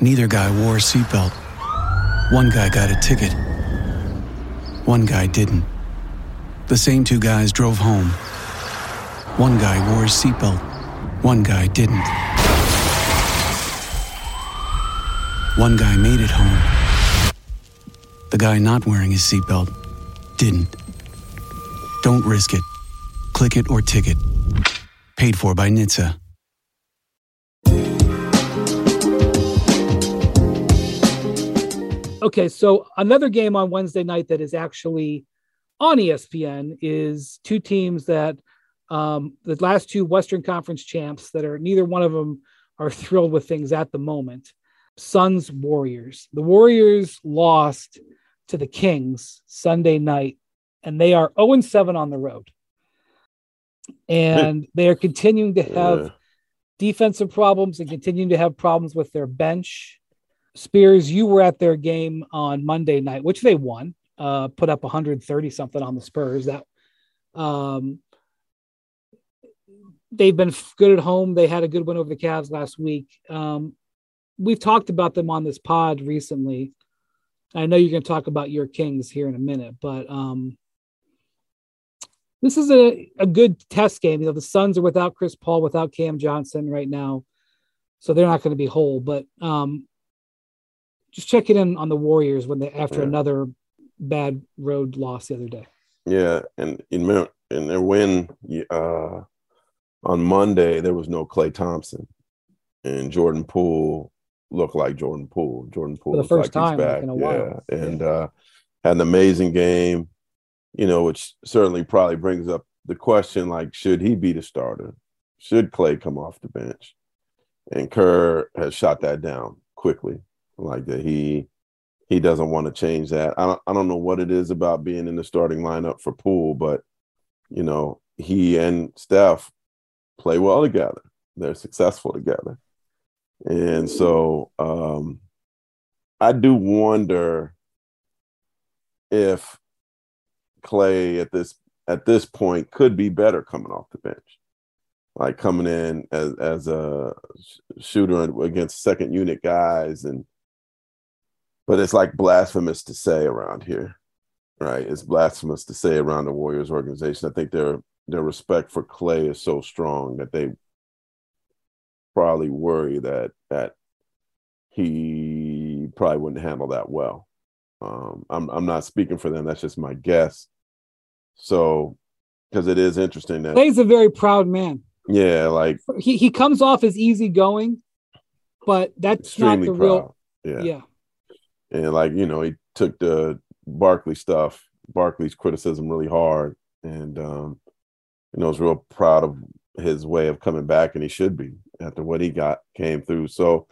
Neither guy wore a seatbelt. One guy got a ticket. One guy didn't. The same two guys drove home. One guy wore his seatbelt. One guy didn't. One guy made it home. The guy not wearing his seatbelt didn't. Don't risk it. Click it or ticket. Paid for by NHTSA. Okay, so another game on Wednesday night that is actually on ESPN is two teams that um, the last two Western Conference champs that are neither one of them are thrilled with things at the moment. Suns Warriors. The Warriors lost to the Kings Sunday night, and they are 0 7 on the road. And they are continuing to have Yeah. defensive problems and continuing to have problems with their bench. Spears, you were at their game on Monday night, which they won, uh, put up 130 something on the Spurs. That um, they've been good at home. They had a good win over the Cavs last week. Um, we've talked about them on this pod recently. I know you're going to talk about your Kings here in a minute, but um, this is a, a good test game. You know, the Suns are without Chris Paul, without Cam Johnson right now, so they're not going to be whole. But um, just checking in on the Warriors when they after Yeah. another bad road loss the other day. Yeah, and in in their win uh, on Monday, there was no Klay Thompson, and Jordan Poole looked like Jordan Poole. Jordan Poole the first like time, back. in a yeah, while. and uh, had an amazing game. You know, which certainly probably brings up the question: like, should he be the starter? Should Klay come off the bench? And Kerr has shot that down quickly, like that he he doesn't want to change that. I don't, I don't know what it is about being in the starting lineup for Poole, but you know, he and Steph play well together. They're successful together. And so um I do wonder if Klay at this at this point could be better coming off the bench. Like coming in as as a shooter against second unit guys and but it's like blasphemous to say around here, right? It's blasphemous to say around the Warriors organization. I think their their respect for Klay is so strong that they probably worry that that he probably wouldn't handle that well. Um, I'm I'm not speaking for them. That's just my guess. So, because it is interesting that Klay's a very proud man. yeah, like He he comes off as easygoing, but that's not the proud. real. yeah. Yeah. and like you know he took the Barkley stuff, Barkley's criticism really hard, and um, you know was real proud of his way of coming back, and he should be after what he got came through. So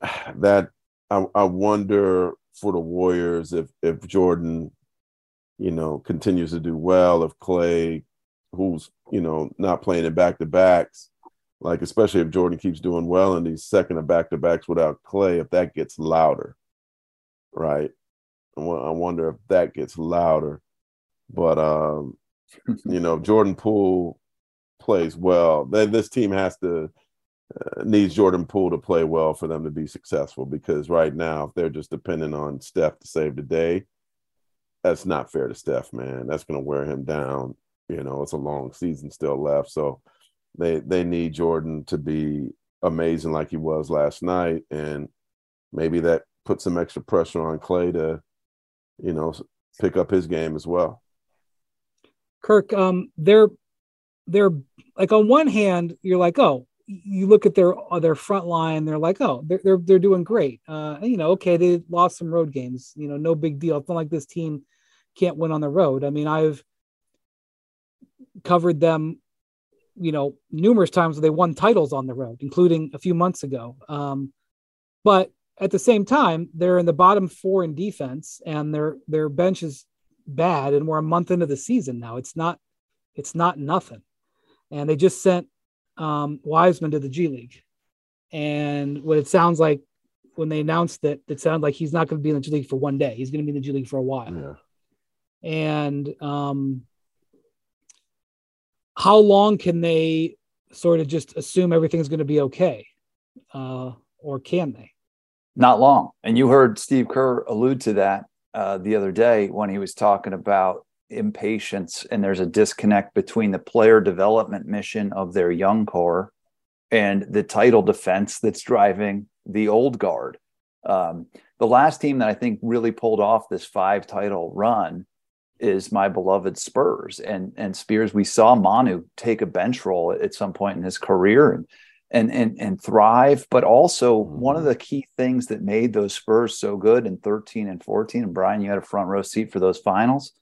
that I, I wonder for the Warriors if if Jordan, you know, continues to do well, if Klay, who's you know not playing in back to backs, like especially if Jordan keeps doing well in these second of back to backs without Klay, if that gets louder, right? I wonder if that gets louder. But um, you know, Jordan Poole plays well, then this team has to uh, needs Jordan Poole to play well for them to be successful. Because right now, if they're just depending on Steph to save the day, that's not fair to Steph, man. That's going to wear him down. You know, it's a long season still left, so they they need Jordan to be amazing like he was last night, and maybe that puts some extra pressure on Klay to, you know, pick up his game as well. Kirk, um, they're they're like on one hand, you're like, oh, you look at their uh, their front line, they're like, oh, they're they're, they're doing great. Uh, you know, okay, they lost some road games. You know, no big deal. It's not like this team can't win on the road. I mean, I've covered them, you know, numerous times where they won titles on the road, including a few months ago. Um, but at the same time, they're in the bottom four in defense, and their their bench is bad, and we're a month into the season now. It's not it's not nothing. And they just sent um, Wiseman to the G League, and what it sounds like when they announced that, it sounded like he's not going to be in the G League for one day. He's going to be in the G League for a while Yeah. and um, how long can they sort of just assume everything's going to be okay uh, or can they Not long. And you heard Steve Kerr allude to that uh, the other day when he was talking about impatience and there's a disconnect between the player development mission of their young core and the title defense that's driving the old guard. Um, the last team that I think really pulled off this five title run is my beloved Spurs and and Spears. We saw Manu take a bench role at some point in his career and and and and thrive. But also one of mm-hmm. the key things that made those Spurs so good in 13 and 14, and Brian, you had a front row seat for those finals,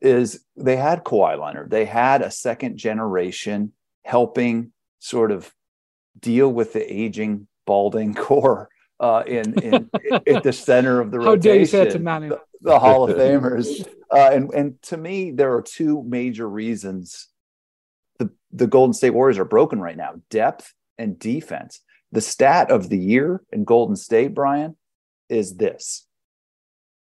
is they had Kawhi Leonard. They had a second generation helping sort of deal with the aging, balding core uh, in, in at the center of the How rotation. dare you say it to Manu? The, the Hall of Famers. Uh, and and to me, there are two major reasons the the Golden State Warriors are broken right now: depth and defense. The stat of the year in Golden State, Brian, is this.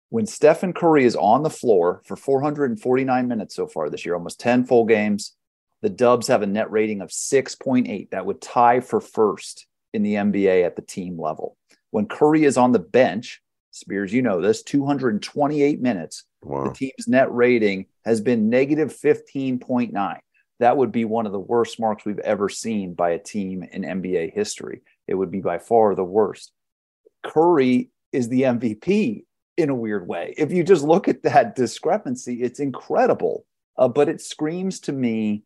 When Stephen Curry is on the floor for 449 minutes so far this year, almost 10 full games, the Dubs have a net rating of 6.8. That would tie for first in the NBA at the team level. When Curry is on the bench, Spears, you know this, 228 minutes, wow. the team's net rating has been negative 15.9 that would be one of the worst marks we've ever seen by a team in NBA history. It would be by far the worst. Curry is the MVP in a weird way. If you just look at that discrepancy, it's incredible. Uh, but it screams to me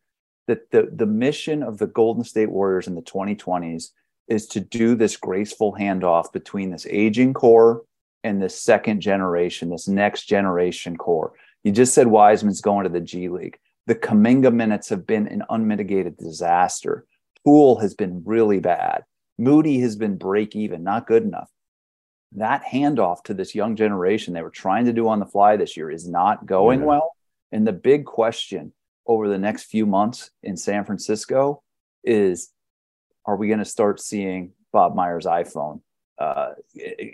that the, the mission of the Golden State Warriors in the 2020s is to do this graceful handoff between this aging core and this second generation, this next generation core. You just said Wiseman's going to the G League. The Kuminga minutes have been an unmitigated disaster. Poole has been really bad. Moody has been break even, not good enough. That handoff to this young generation they were trying to do on the fly this year is not going yeah. well. And the big question over the next few months in San Francisco is are we going to start seeing Bob Myers' iPhone uh,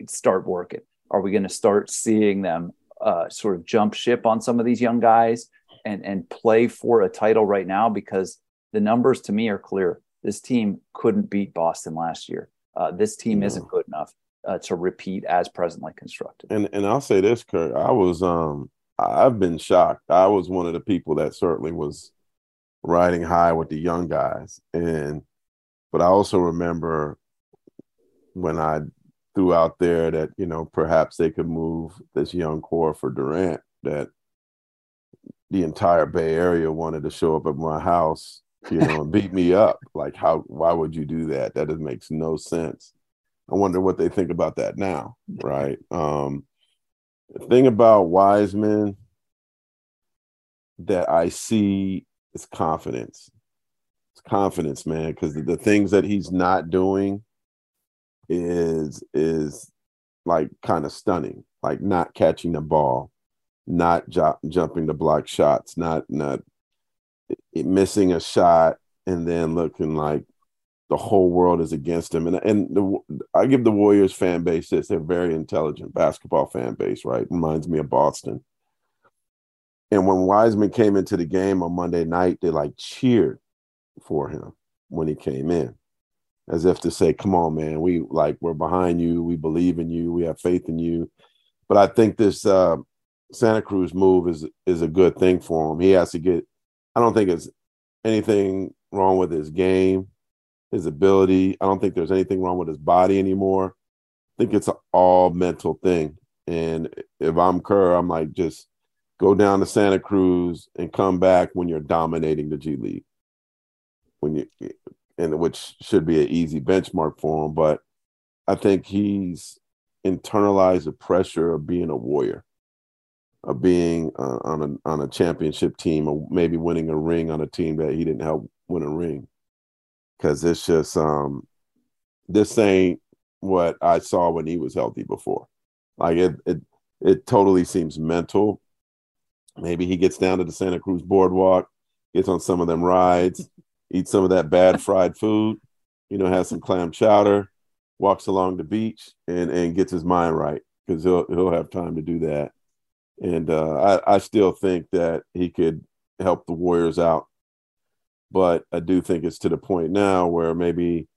start working? Are we going to start seeing them uh, sort of jump ship on some of these young guys? And and play for a title right now because the numbers to me are clear. This team couldn't beat Boston last year. Uh, this team isn't good enough uh, to repeat as presently constructed. And and I'll say this, Kurt. I was um I've been shocked. I was one of the people that certainly was riding high with the young guys, and but I also remember when I threw out there that you know perhaps they could move this young core for Durant that the entire Bay Area wanted to show up at my house, you know, and beat me up. Like, how? Why would you do that? That just makes no sense. I wonder what they think about that now, right? Um, the thing about Wiseman that I see is confidence. It's confidence, man, because the, the things that he's not doing is is like kind of stunning, like not catching the ball, not jo- jumping to block shots, not not missing a shot and then looking like the whole world is against him. And and the, I give the Warriors fan base this: they're very intelligent basketball fan base, right? Reminds me of Boston. And when Wiseman came into the game on Monday night, they like cheered for him when he came in, as if to say, "Come on, man, we like we're behind you, we believe in you, we have faith in you." But I think this uh, Santa Cruz move is is a good thing for him. He has to get. I don't think it's anything wrong with his game, his ability. I don't think there's anything wrong with his body anymore. I think it's an all mental thing. And if I'm Kerr, I'm like just go down to Santa Cruz and come back when you're dominating the G League. When you and which should be an easy benchmark for him, but I think he's internalized the pressure of being a warrior of being uh, on a on a championship team or maybe winning a ring on a team that he didn't help win a ring. Because it's just um, this ain't what I saw when he was healthy before. Like it it it totally seems mental. Maybe he gets down to the Santa Cruz boardwalk, gets on some of them rides, eats some of that bad fried food, you know, has some clam chowder, walks along the beach, and and gets his mind right because he'll he'll have time to do that and uh, I, I still think that he could help the Warriors out. But I do think it's to the point now where maybe,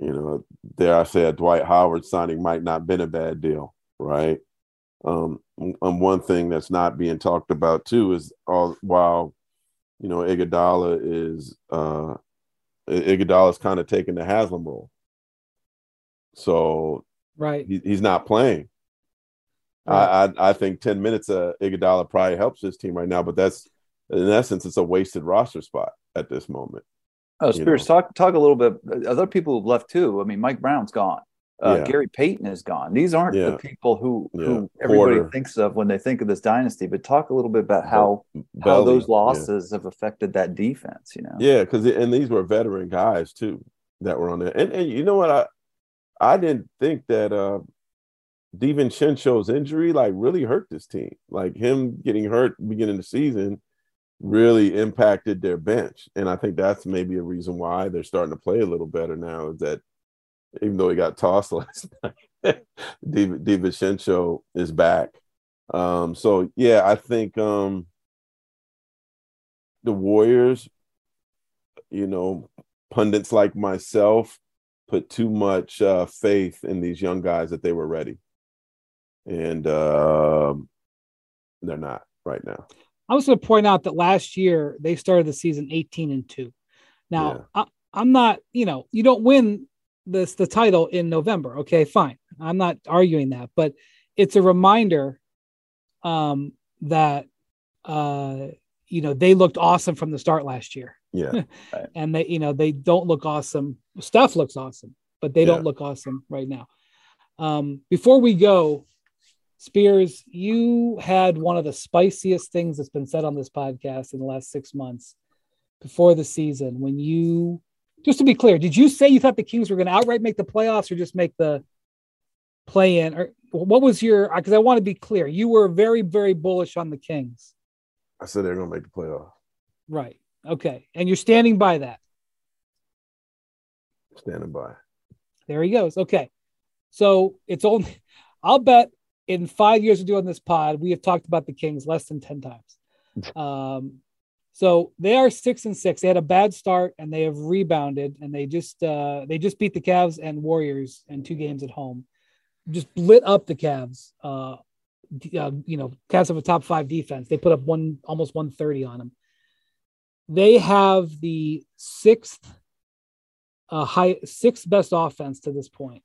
you know, dare I say, a Dwight Howard signing might not been a bad deal, right? Um, um, one thing that's not being talked about too is all while you know Iguodala is uh, Iguodala is kind of taking the Haslem role, so right he, he's not playing. Right. I, I I think ten minutes of Iguodala probably helps this team right now, but that's in essence it's a wasted roster spot at this moment. Oh, Spears, know. talk talk a little bit. Other people have left too. I mean, Mike Brown's gone. Uh, Yeah. Gary Payton is gone. These aren't Yeah. the people who Yeah. who everybody Porter. thinks of when they think of this dynasty. But talk a little bit about how how Belly, those yeah. losses have affected that defense. You know, Yeah, because and these were veteran guys too that were on there. And and you know what I I didn't think that uh DiVincenzo's injury like really hurt this team. Like him getting hurt beginning of the season really impacted their bench. And I think that's maybe a reason why they're starting to play a little better now is that even though he got tossed last night, Di, DiVincenzo is back. Um, so yeah, I think um the Warriors you know, pundits like myself put too much uh, faith in these young guys that they were ready, and um, they're not right now. I was going to point out that last year they started the season 18 and 2. Now, I, I'm not, you know, you don't win this the title in November. Okay, fine. I'm not arguing that, but it's a reminder um that uh you know, they looked awesome from the start last year. Yeah, And they, you know, they don't look awesome. Stuff looks awesome, but they Yeah. don't look awesome right now. Um before we go, Spears, you had one of the spiciest things that's been said on this podcast in the last six months before the season. When you, just to be clear, did you say you thought the Kings were going to outright make the playoffs or just make the play in? Or what was your, because I want to be clear, you were very, very bullish on the Kings. I said they're gonna make the playoffs. Right. Okay. And you're standing by that. Standing by. There he goes. Okay. So it's only, I'll bet in five years of doing this pod, we have talked about the Kings less than 10 times. Um, so they are six and six. They had a bad start and they have rebounded and they just, uh, they just beat the Cavs and Warriors in two games at home. Just lit up the Cavs. Uh, uh, you know, Cavs have a top five defense. They put up one, almost 130 on them. They have the sixth uh, high sixth best offense to this point.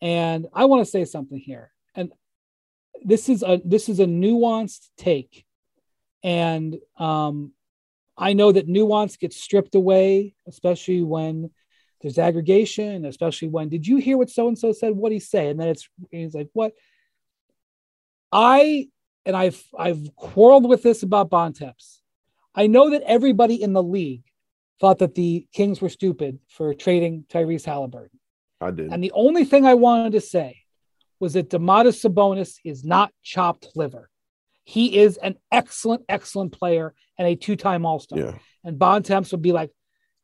And I want to say something here. And this is a this is a nuanced take. And um, I know that nuance gets stripped away, especially when there's aggregation, especially when did you hear what so and so said? What he say? And then it's he's like, what? I and I've I've quarreled with this about Bontemps. I know that everybody in the league thought that the Kings were stupid for trading Tyrese Halliburton. I did. And the only thing I wanted to say was that Domantas Sabonis is not chopped liver. He is an excellent, excellent player and a two-time All-Star. Yeah. And Bontemps would be like,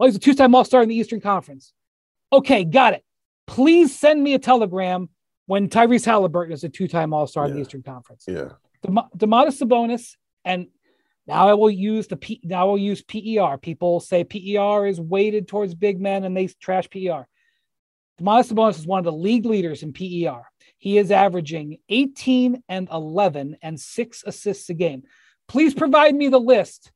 "Oh, he's a two-time All-Star in the Eastern Conference." Okay, got it. Please send me a telegram when Tyrese Halliburton is a two-time All-Star in the Eastern Conference. Yeah. Dem- Domantas Sabonis, and now I will use the P. Now I will use PER. People say PER is weighted towards big men, and they trash PER. Domantas Sabonis is one of the league leaders in PER. He is averaging 18 and 11 and six assists a game. Please provide me the list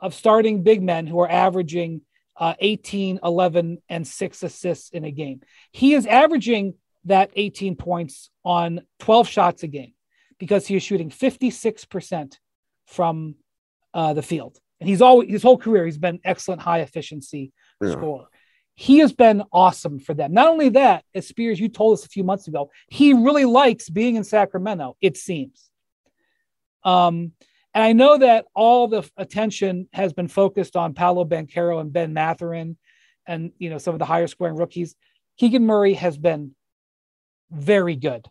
of starting big men who are averaging uh, 18, 11, and six assists in a game. He is averaging that 18 points on 12 shots a game because he is shooting 56% from uh, the field. And he's always his whole career, he's been excellent high efficiency Yeah. scorer. He has been awesome for them. Not only that, as Spears, you told us a few months ago, he really likes being in Sacramento, it seems. Um, and I know that all the attention has been focused on Paolo Banchero and Ben Mathurin and you know some of the higher scoring rookies. Keegan Murray has been very good,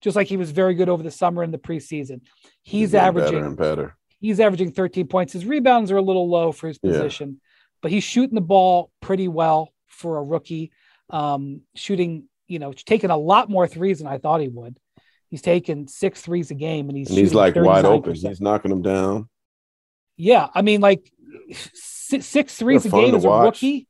just like he was very good over the summer and the preseason. He's getting averaging better and better. he's averaging 13 points. His rebounds are a little low for his Yeah. position, but he's shooting the ball pretty well for a rookie. Um, shooting, you know, taking a lot more threes than I thought he would. He's taking six threes a game, and he's And he's like wide 39%. open. He's knocking them down. Yeah, I mean, like six, six threes They're a game as a rookie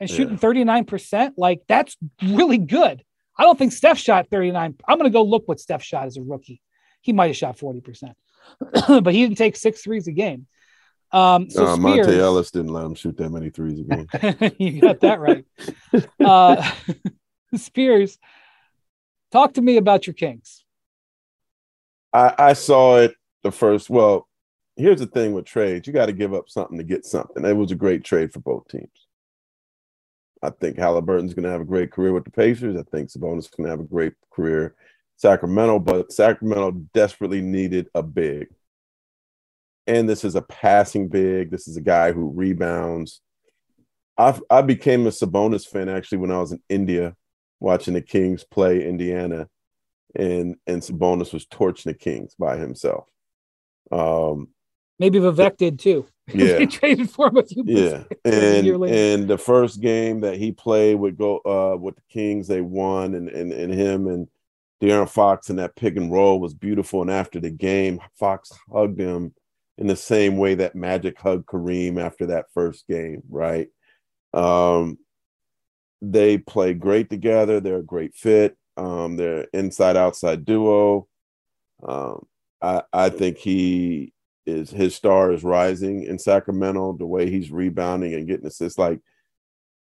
and Yeah. shooting 39%. Like, that's really good. I don't think Steph shot 39. I'm going to go look what Steph shot as a rookie. he might have shot 40%, but he didn't take six threes a game. Um, so uh, Spears, Monta Ellis didn't let him shoot that many threes a game. you got that right. Uh, Spears, talk to me about your Kings. I, I saw it the first. Well, here's the thing with trades: you got to give up something to get something. It was a great trade for both teams. I think Halliburton's going to have a great career with the Pacers. I think Sabonis is going to have a great career Sacramento, but Sacramento desperately needed a big. And this is a passing big. This is a guy who rebounds. I I became a Sabonis fan actually when I was in India watching the Kings play Indiana, and and Sabonis was torching the Kings by himself. Um, Maybe Vivek did too. Yeah. they traded for him a few yeah, and and the first game that he played with go uh with the Kings, they won, and and and him and De'Aaron Fox and that pick and roll was beautiful. And after the game, Fox hugged him in the same way that Magic hugged Kareem after that first game, right? Um, they play great together. They're a great fit. Um, they're inside outside duo. Um, I I think he is his star is rising in Sacramento. The way he's rebounding and getting assists, like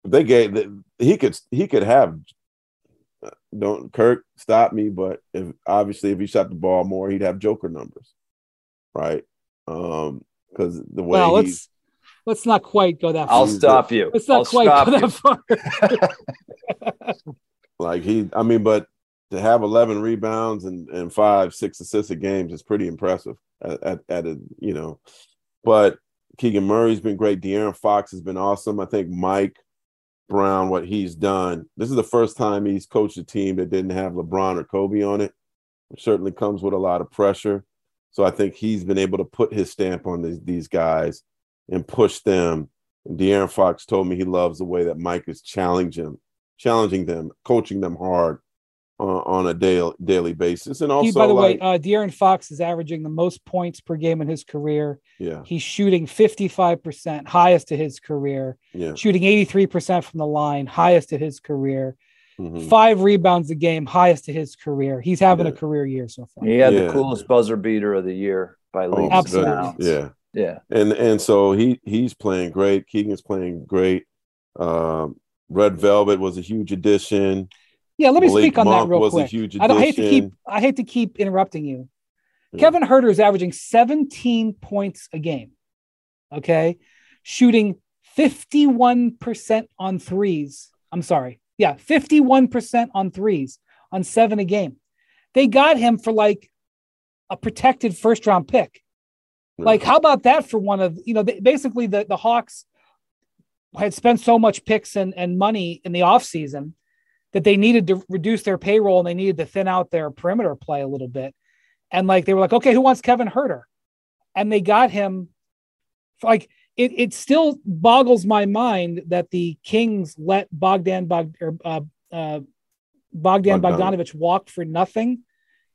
they gave he could he could have. uh, Don't Kirk stop me, but if obviously if he shot the ball more, he'd have Joker numbers, right? Um, because the way well, he, let's let's not quite go that far. I'll stop you. let's not I'll quite stop go you. that far. like he, I mean, but to have 11 rebounds and, and five, six assists a game is pretty impressive at, at, at a, you know, but Keegan Murray's been great. De'Aaron Fox has been awesome. I think Mike Brown, what he's done, this is the first time he's coached a team that didn't have LeBron or Kobe on it, which certainly comes with a lot of pressure. So I think he's been able to put his stamp on these, these guys and push them. And De'Aaron Fox told me he loves the way that Mike is challenging, challenging them, coaching them hard on, on a daily daily basis. And also, he, by the like, way, uh, De'Aaron Fox is averaging the most points per game in his career. yeah, He's shooting 55%, highest to his career, yeah, shooting 83% from the line, highest to his career, mhm. five rebounds a game, highest to his career. He's having a career year so far. He had Yeah. the coolest buzzer beater of the year by Oh, leaps Absolutely. and bounds. yeah. Yeah. and and so he he's playing great. Keegan's playing great. Um, Red Velvet was a huge addition. Yeah, let me Malik speak on Monk that real was a quick. huge I I hate to keep. I hate to keep interrupting you. Yeah. Kevin Huerter is averaging 17 points a game. Okay. Shooting 51% on threes. I'm sorry. Yeah, 51% on threes on seven a game. They got him for like a protected first round pick. Like, how about that for one of, you know, they, basically the, the Hawks had spent so much picks and, and money in the offseason that they needed to reduce their payroll and they needed to thin out their perimeter play a little bit. And like, they were like, okay, who wants Kevin Huerter? And they got him like, it, it still boggles my mind that the Kings let Bogdan Bog, or, uh, uh, Bogdan Bogdanovich walk for nothing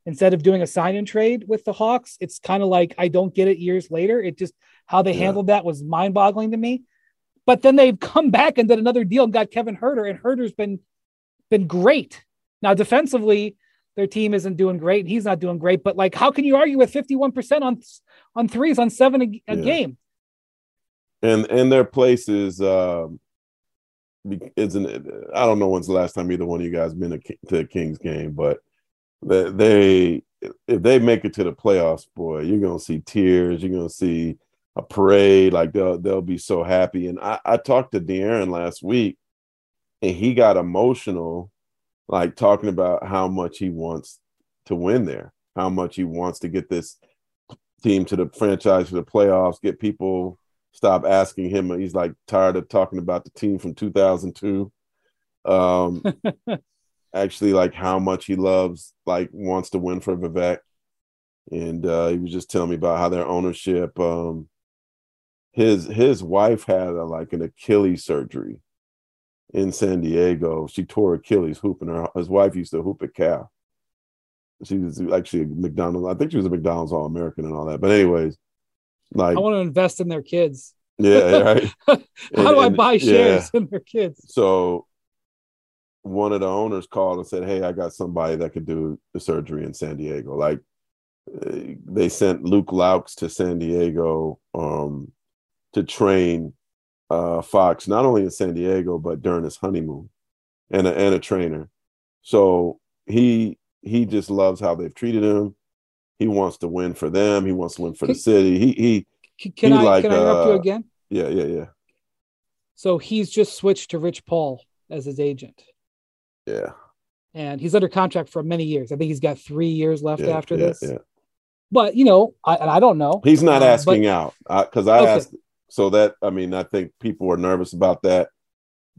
instead of doing a sign and trade with the Hawks. It's kind of like I don't get it years later. It just how they Yeah. handled that was mind boggling to me. But then they've come back and did another deal and got Kevin Huerter, and Huerter's been been great. Now defensively, their team isn't doing great, and he's not doing great. But like, how can you argue with fifty one percent on on threes on seven a, a Yeah. game? And and their place is um isn't I don't know when's the last time either one of you guys been to, a Kings game, but they if they make it to the playoffs, boy, you're gonna see tears. You're gonna see a parade. Like they'll they'll be so happy. And I, I talked to De'Aaron last week, and he got emotional, like talking about how much he wants to win there, how much he wants to get this team to the franchise to the playoffs, get people stop asking him. He's like tired of talking about the team from 2002. Um, actually, like how much he loves, like wants to win for Vivek. And uh, he was just telling me about how their ownership, um, his his wife had a, like an Achilles surgery in San Diego. She tore Achilles hooping. Her his wife used to hoop at Cal. She was actually a McDonald's. I think she was a McDonald's All American and all that. But anyways, like I want to invest in their kids. yeah, right. How do I And- buy yeah. shares in their kids? So one of the owners called and said, Hey, I got somebody that could do the surgery in San Diego. Like they sent Luke Laux to San Diego um, to train uh, Fox, not only in San Diego but during his honeymoon, and a, and a trainer. So he he just loves how they've treated him. He wants to win for them. He wants to win for the city. He he. Can he I like, can I interrupt you uh, again? Yeah, yeah, yeah, So he's just switched to Rich Paul as his agent, yeah. and he's under contract for many years. I think he's got three years left yeah, after yeah, this. Yeah. But you know, I, I don't know. He's not Uh, asking but- out because I Okay. asked. So that I mean, I think people are nervous about that,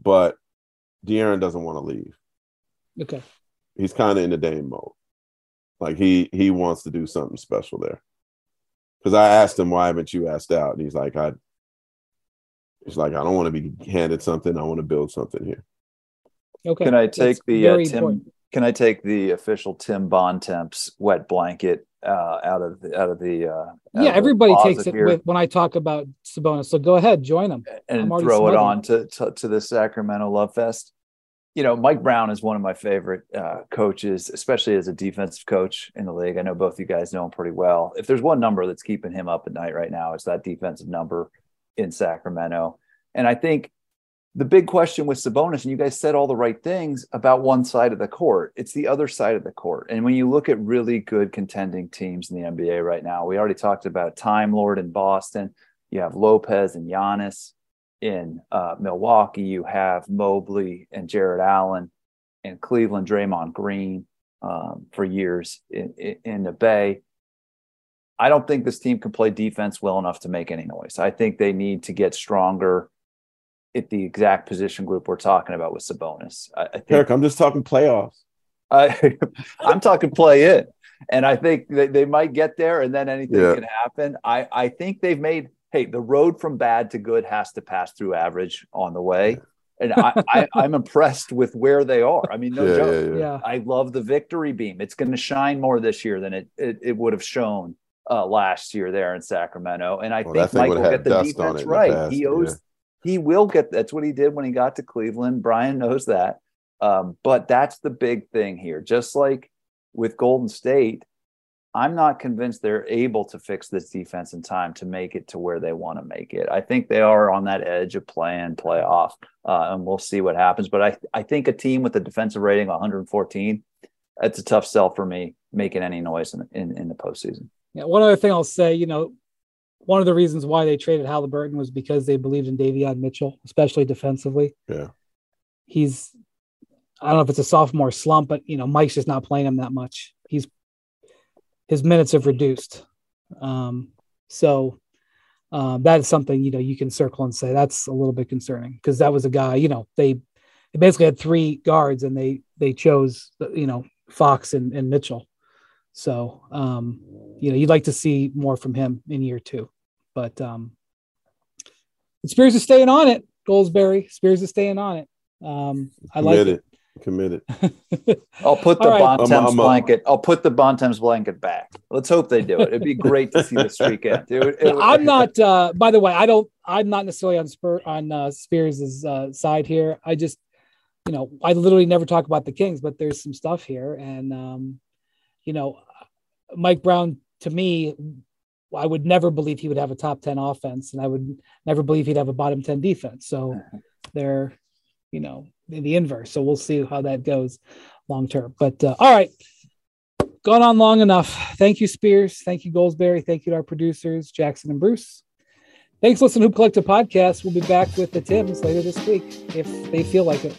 but De'Aaron doesn't want to leave. Okay. He's kind of in the Dame mode. Like he he wants to do something special there. Because I asked him why haven't you asked out, and he's like, I. He's like, I don't want to be handed something. I want to build something here. Okay. Can I take That's the uh, Tim? important. Can I take the official Tim Bontemps wet blanket uh, out of the, out of the? Uh, out Yeah, of everybody closet takes it with when I talk about Sabonis. So go ahead, join them. and I'm throw it on to, to to the Sacramento Love Fest. You know, Mike Brown is one of my favorite uh, coaches, especially as a defensive coach in the league. I know both you guys know him pretty well. If there's one number that's keeping him up at night right now, it's that defensive number in Sacramento. And I think the big question with Sabonis, and you guys said all the right things about one side of the court. It's the other side of the court. And when you look at really good contending teams in the NBA right now, we already talked about Time Lord in Boston. You have Lopez and Giannis in uh, Milwaukee. You have Mobley and Jarrett Allen in Cleveland, Draymond Green um, for years in, in, in the Bay. I don't think this team can play defense well enough to make any noise. I think they need to get stronger at the exact position group we're talking about with Sabonis. I, I think Eric, I'm just talking playoffs. I, I'm talking play in, and I think they, they might get there, and then anything Yeah. can happen. I, I think they've made. Hey, the road from bad to good has to pass through average on the way, and I, I, I'm impressed with where they are. I mean, no yeah, joke. yeah, yeah, Yeah. I love the victory beam. It's going to shine more this year than it it, it would have shown uh, last year there in Sacramento. And I Well, think Mike will get the defense it in the right. past, he owes. He will get. That's what he did when he got to Cleveland. Brian knows that. Um, but that's the big thing here. Just like with Golden State, I'm not convinced they're able to fix this defense in time to make it to where they want to make it. I think they are on that edge of playing playoff, uh, and we'll see what happens. But I, I think a team with a defensive rating of 114, it's a tough sell for me making any noise in, in, in the postseason. Yeah, one other thing I'll say, you know, one of the reasons why they traded Halliburton was because they believed in Davion Mitchell, especially defensively. Yeah. He's, I don't know if it's a sophomore slump, but you know, Mike's just not playing him that much. He's his minutes have reduced, um, so um, that is something you know you can circle and say that's a little bit concerning because that was a guy you know they they basically had three guards and they they chose you know Fox and, and Mitchell. So, um, you know, you'd like to see more from him in year two, but um, Spears is staying on it. Goldsberry, Spears is staying on it. Um, I like Committed. Committed. it. I'll put the All right. Bontemps I'm a- I'm blanket. I'll put the Bontemps blanket back. Let's hope they do it. It'd be great to see the streak end. It it I'm not. Uh, by the way, I don't. I'm not necessarily on Spur on uh, Spears' uh, side here. I just, you know, I literally never talk about the Kings, but there's some stuff here, and um, you know, Mike Brown to me, I would never believe he would have a top ten offense, and I would never believe he'd have a bottom ten defense. So they're, you know, in the inverse. So we'll see how that goes long term. But uh, all right. Gone on long enough. Thank you, Spears. Thank you, Goldsberry. Thank you to our producers, Jackson and Bruce. Thanks to Hoop Collective Podcast. We'll be back with the Tims later this week if they feel like it.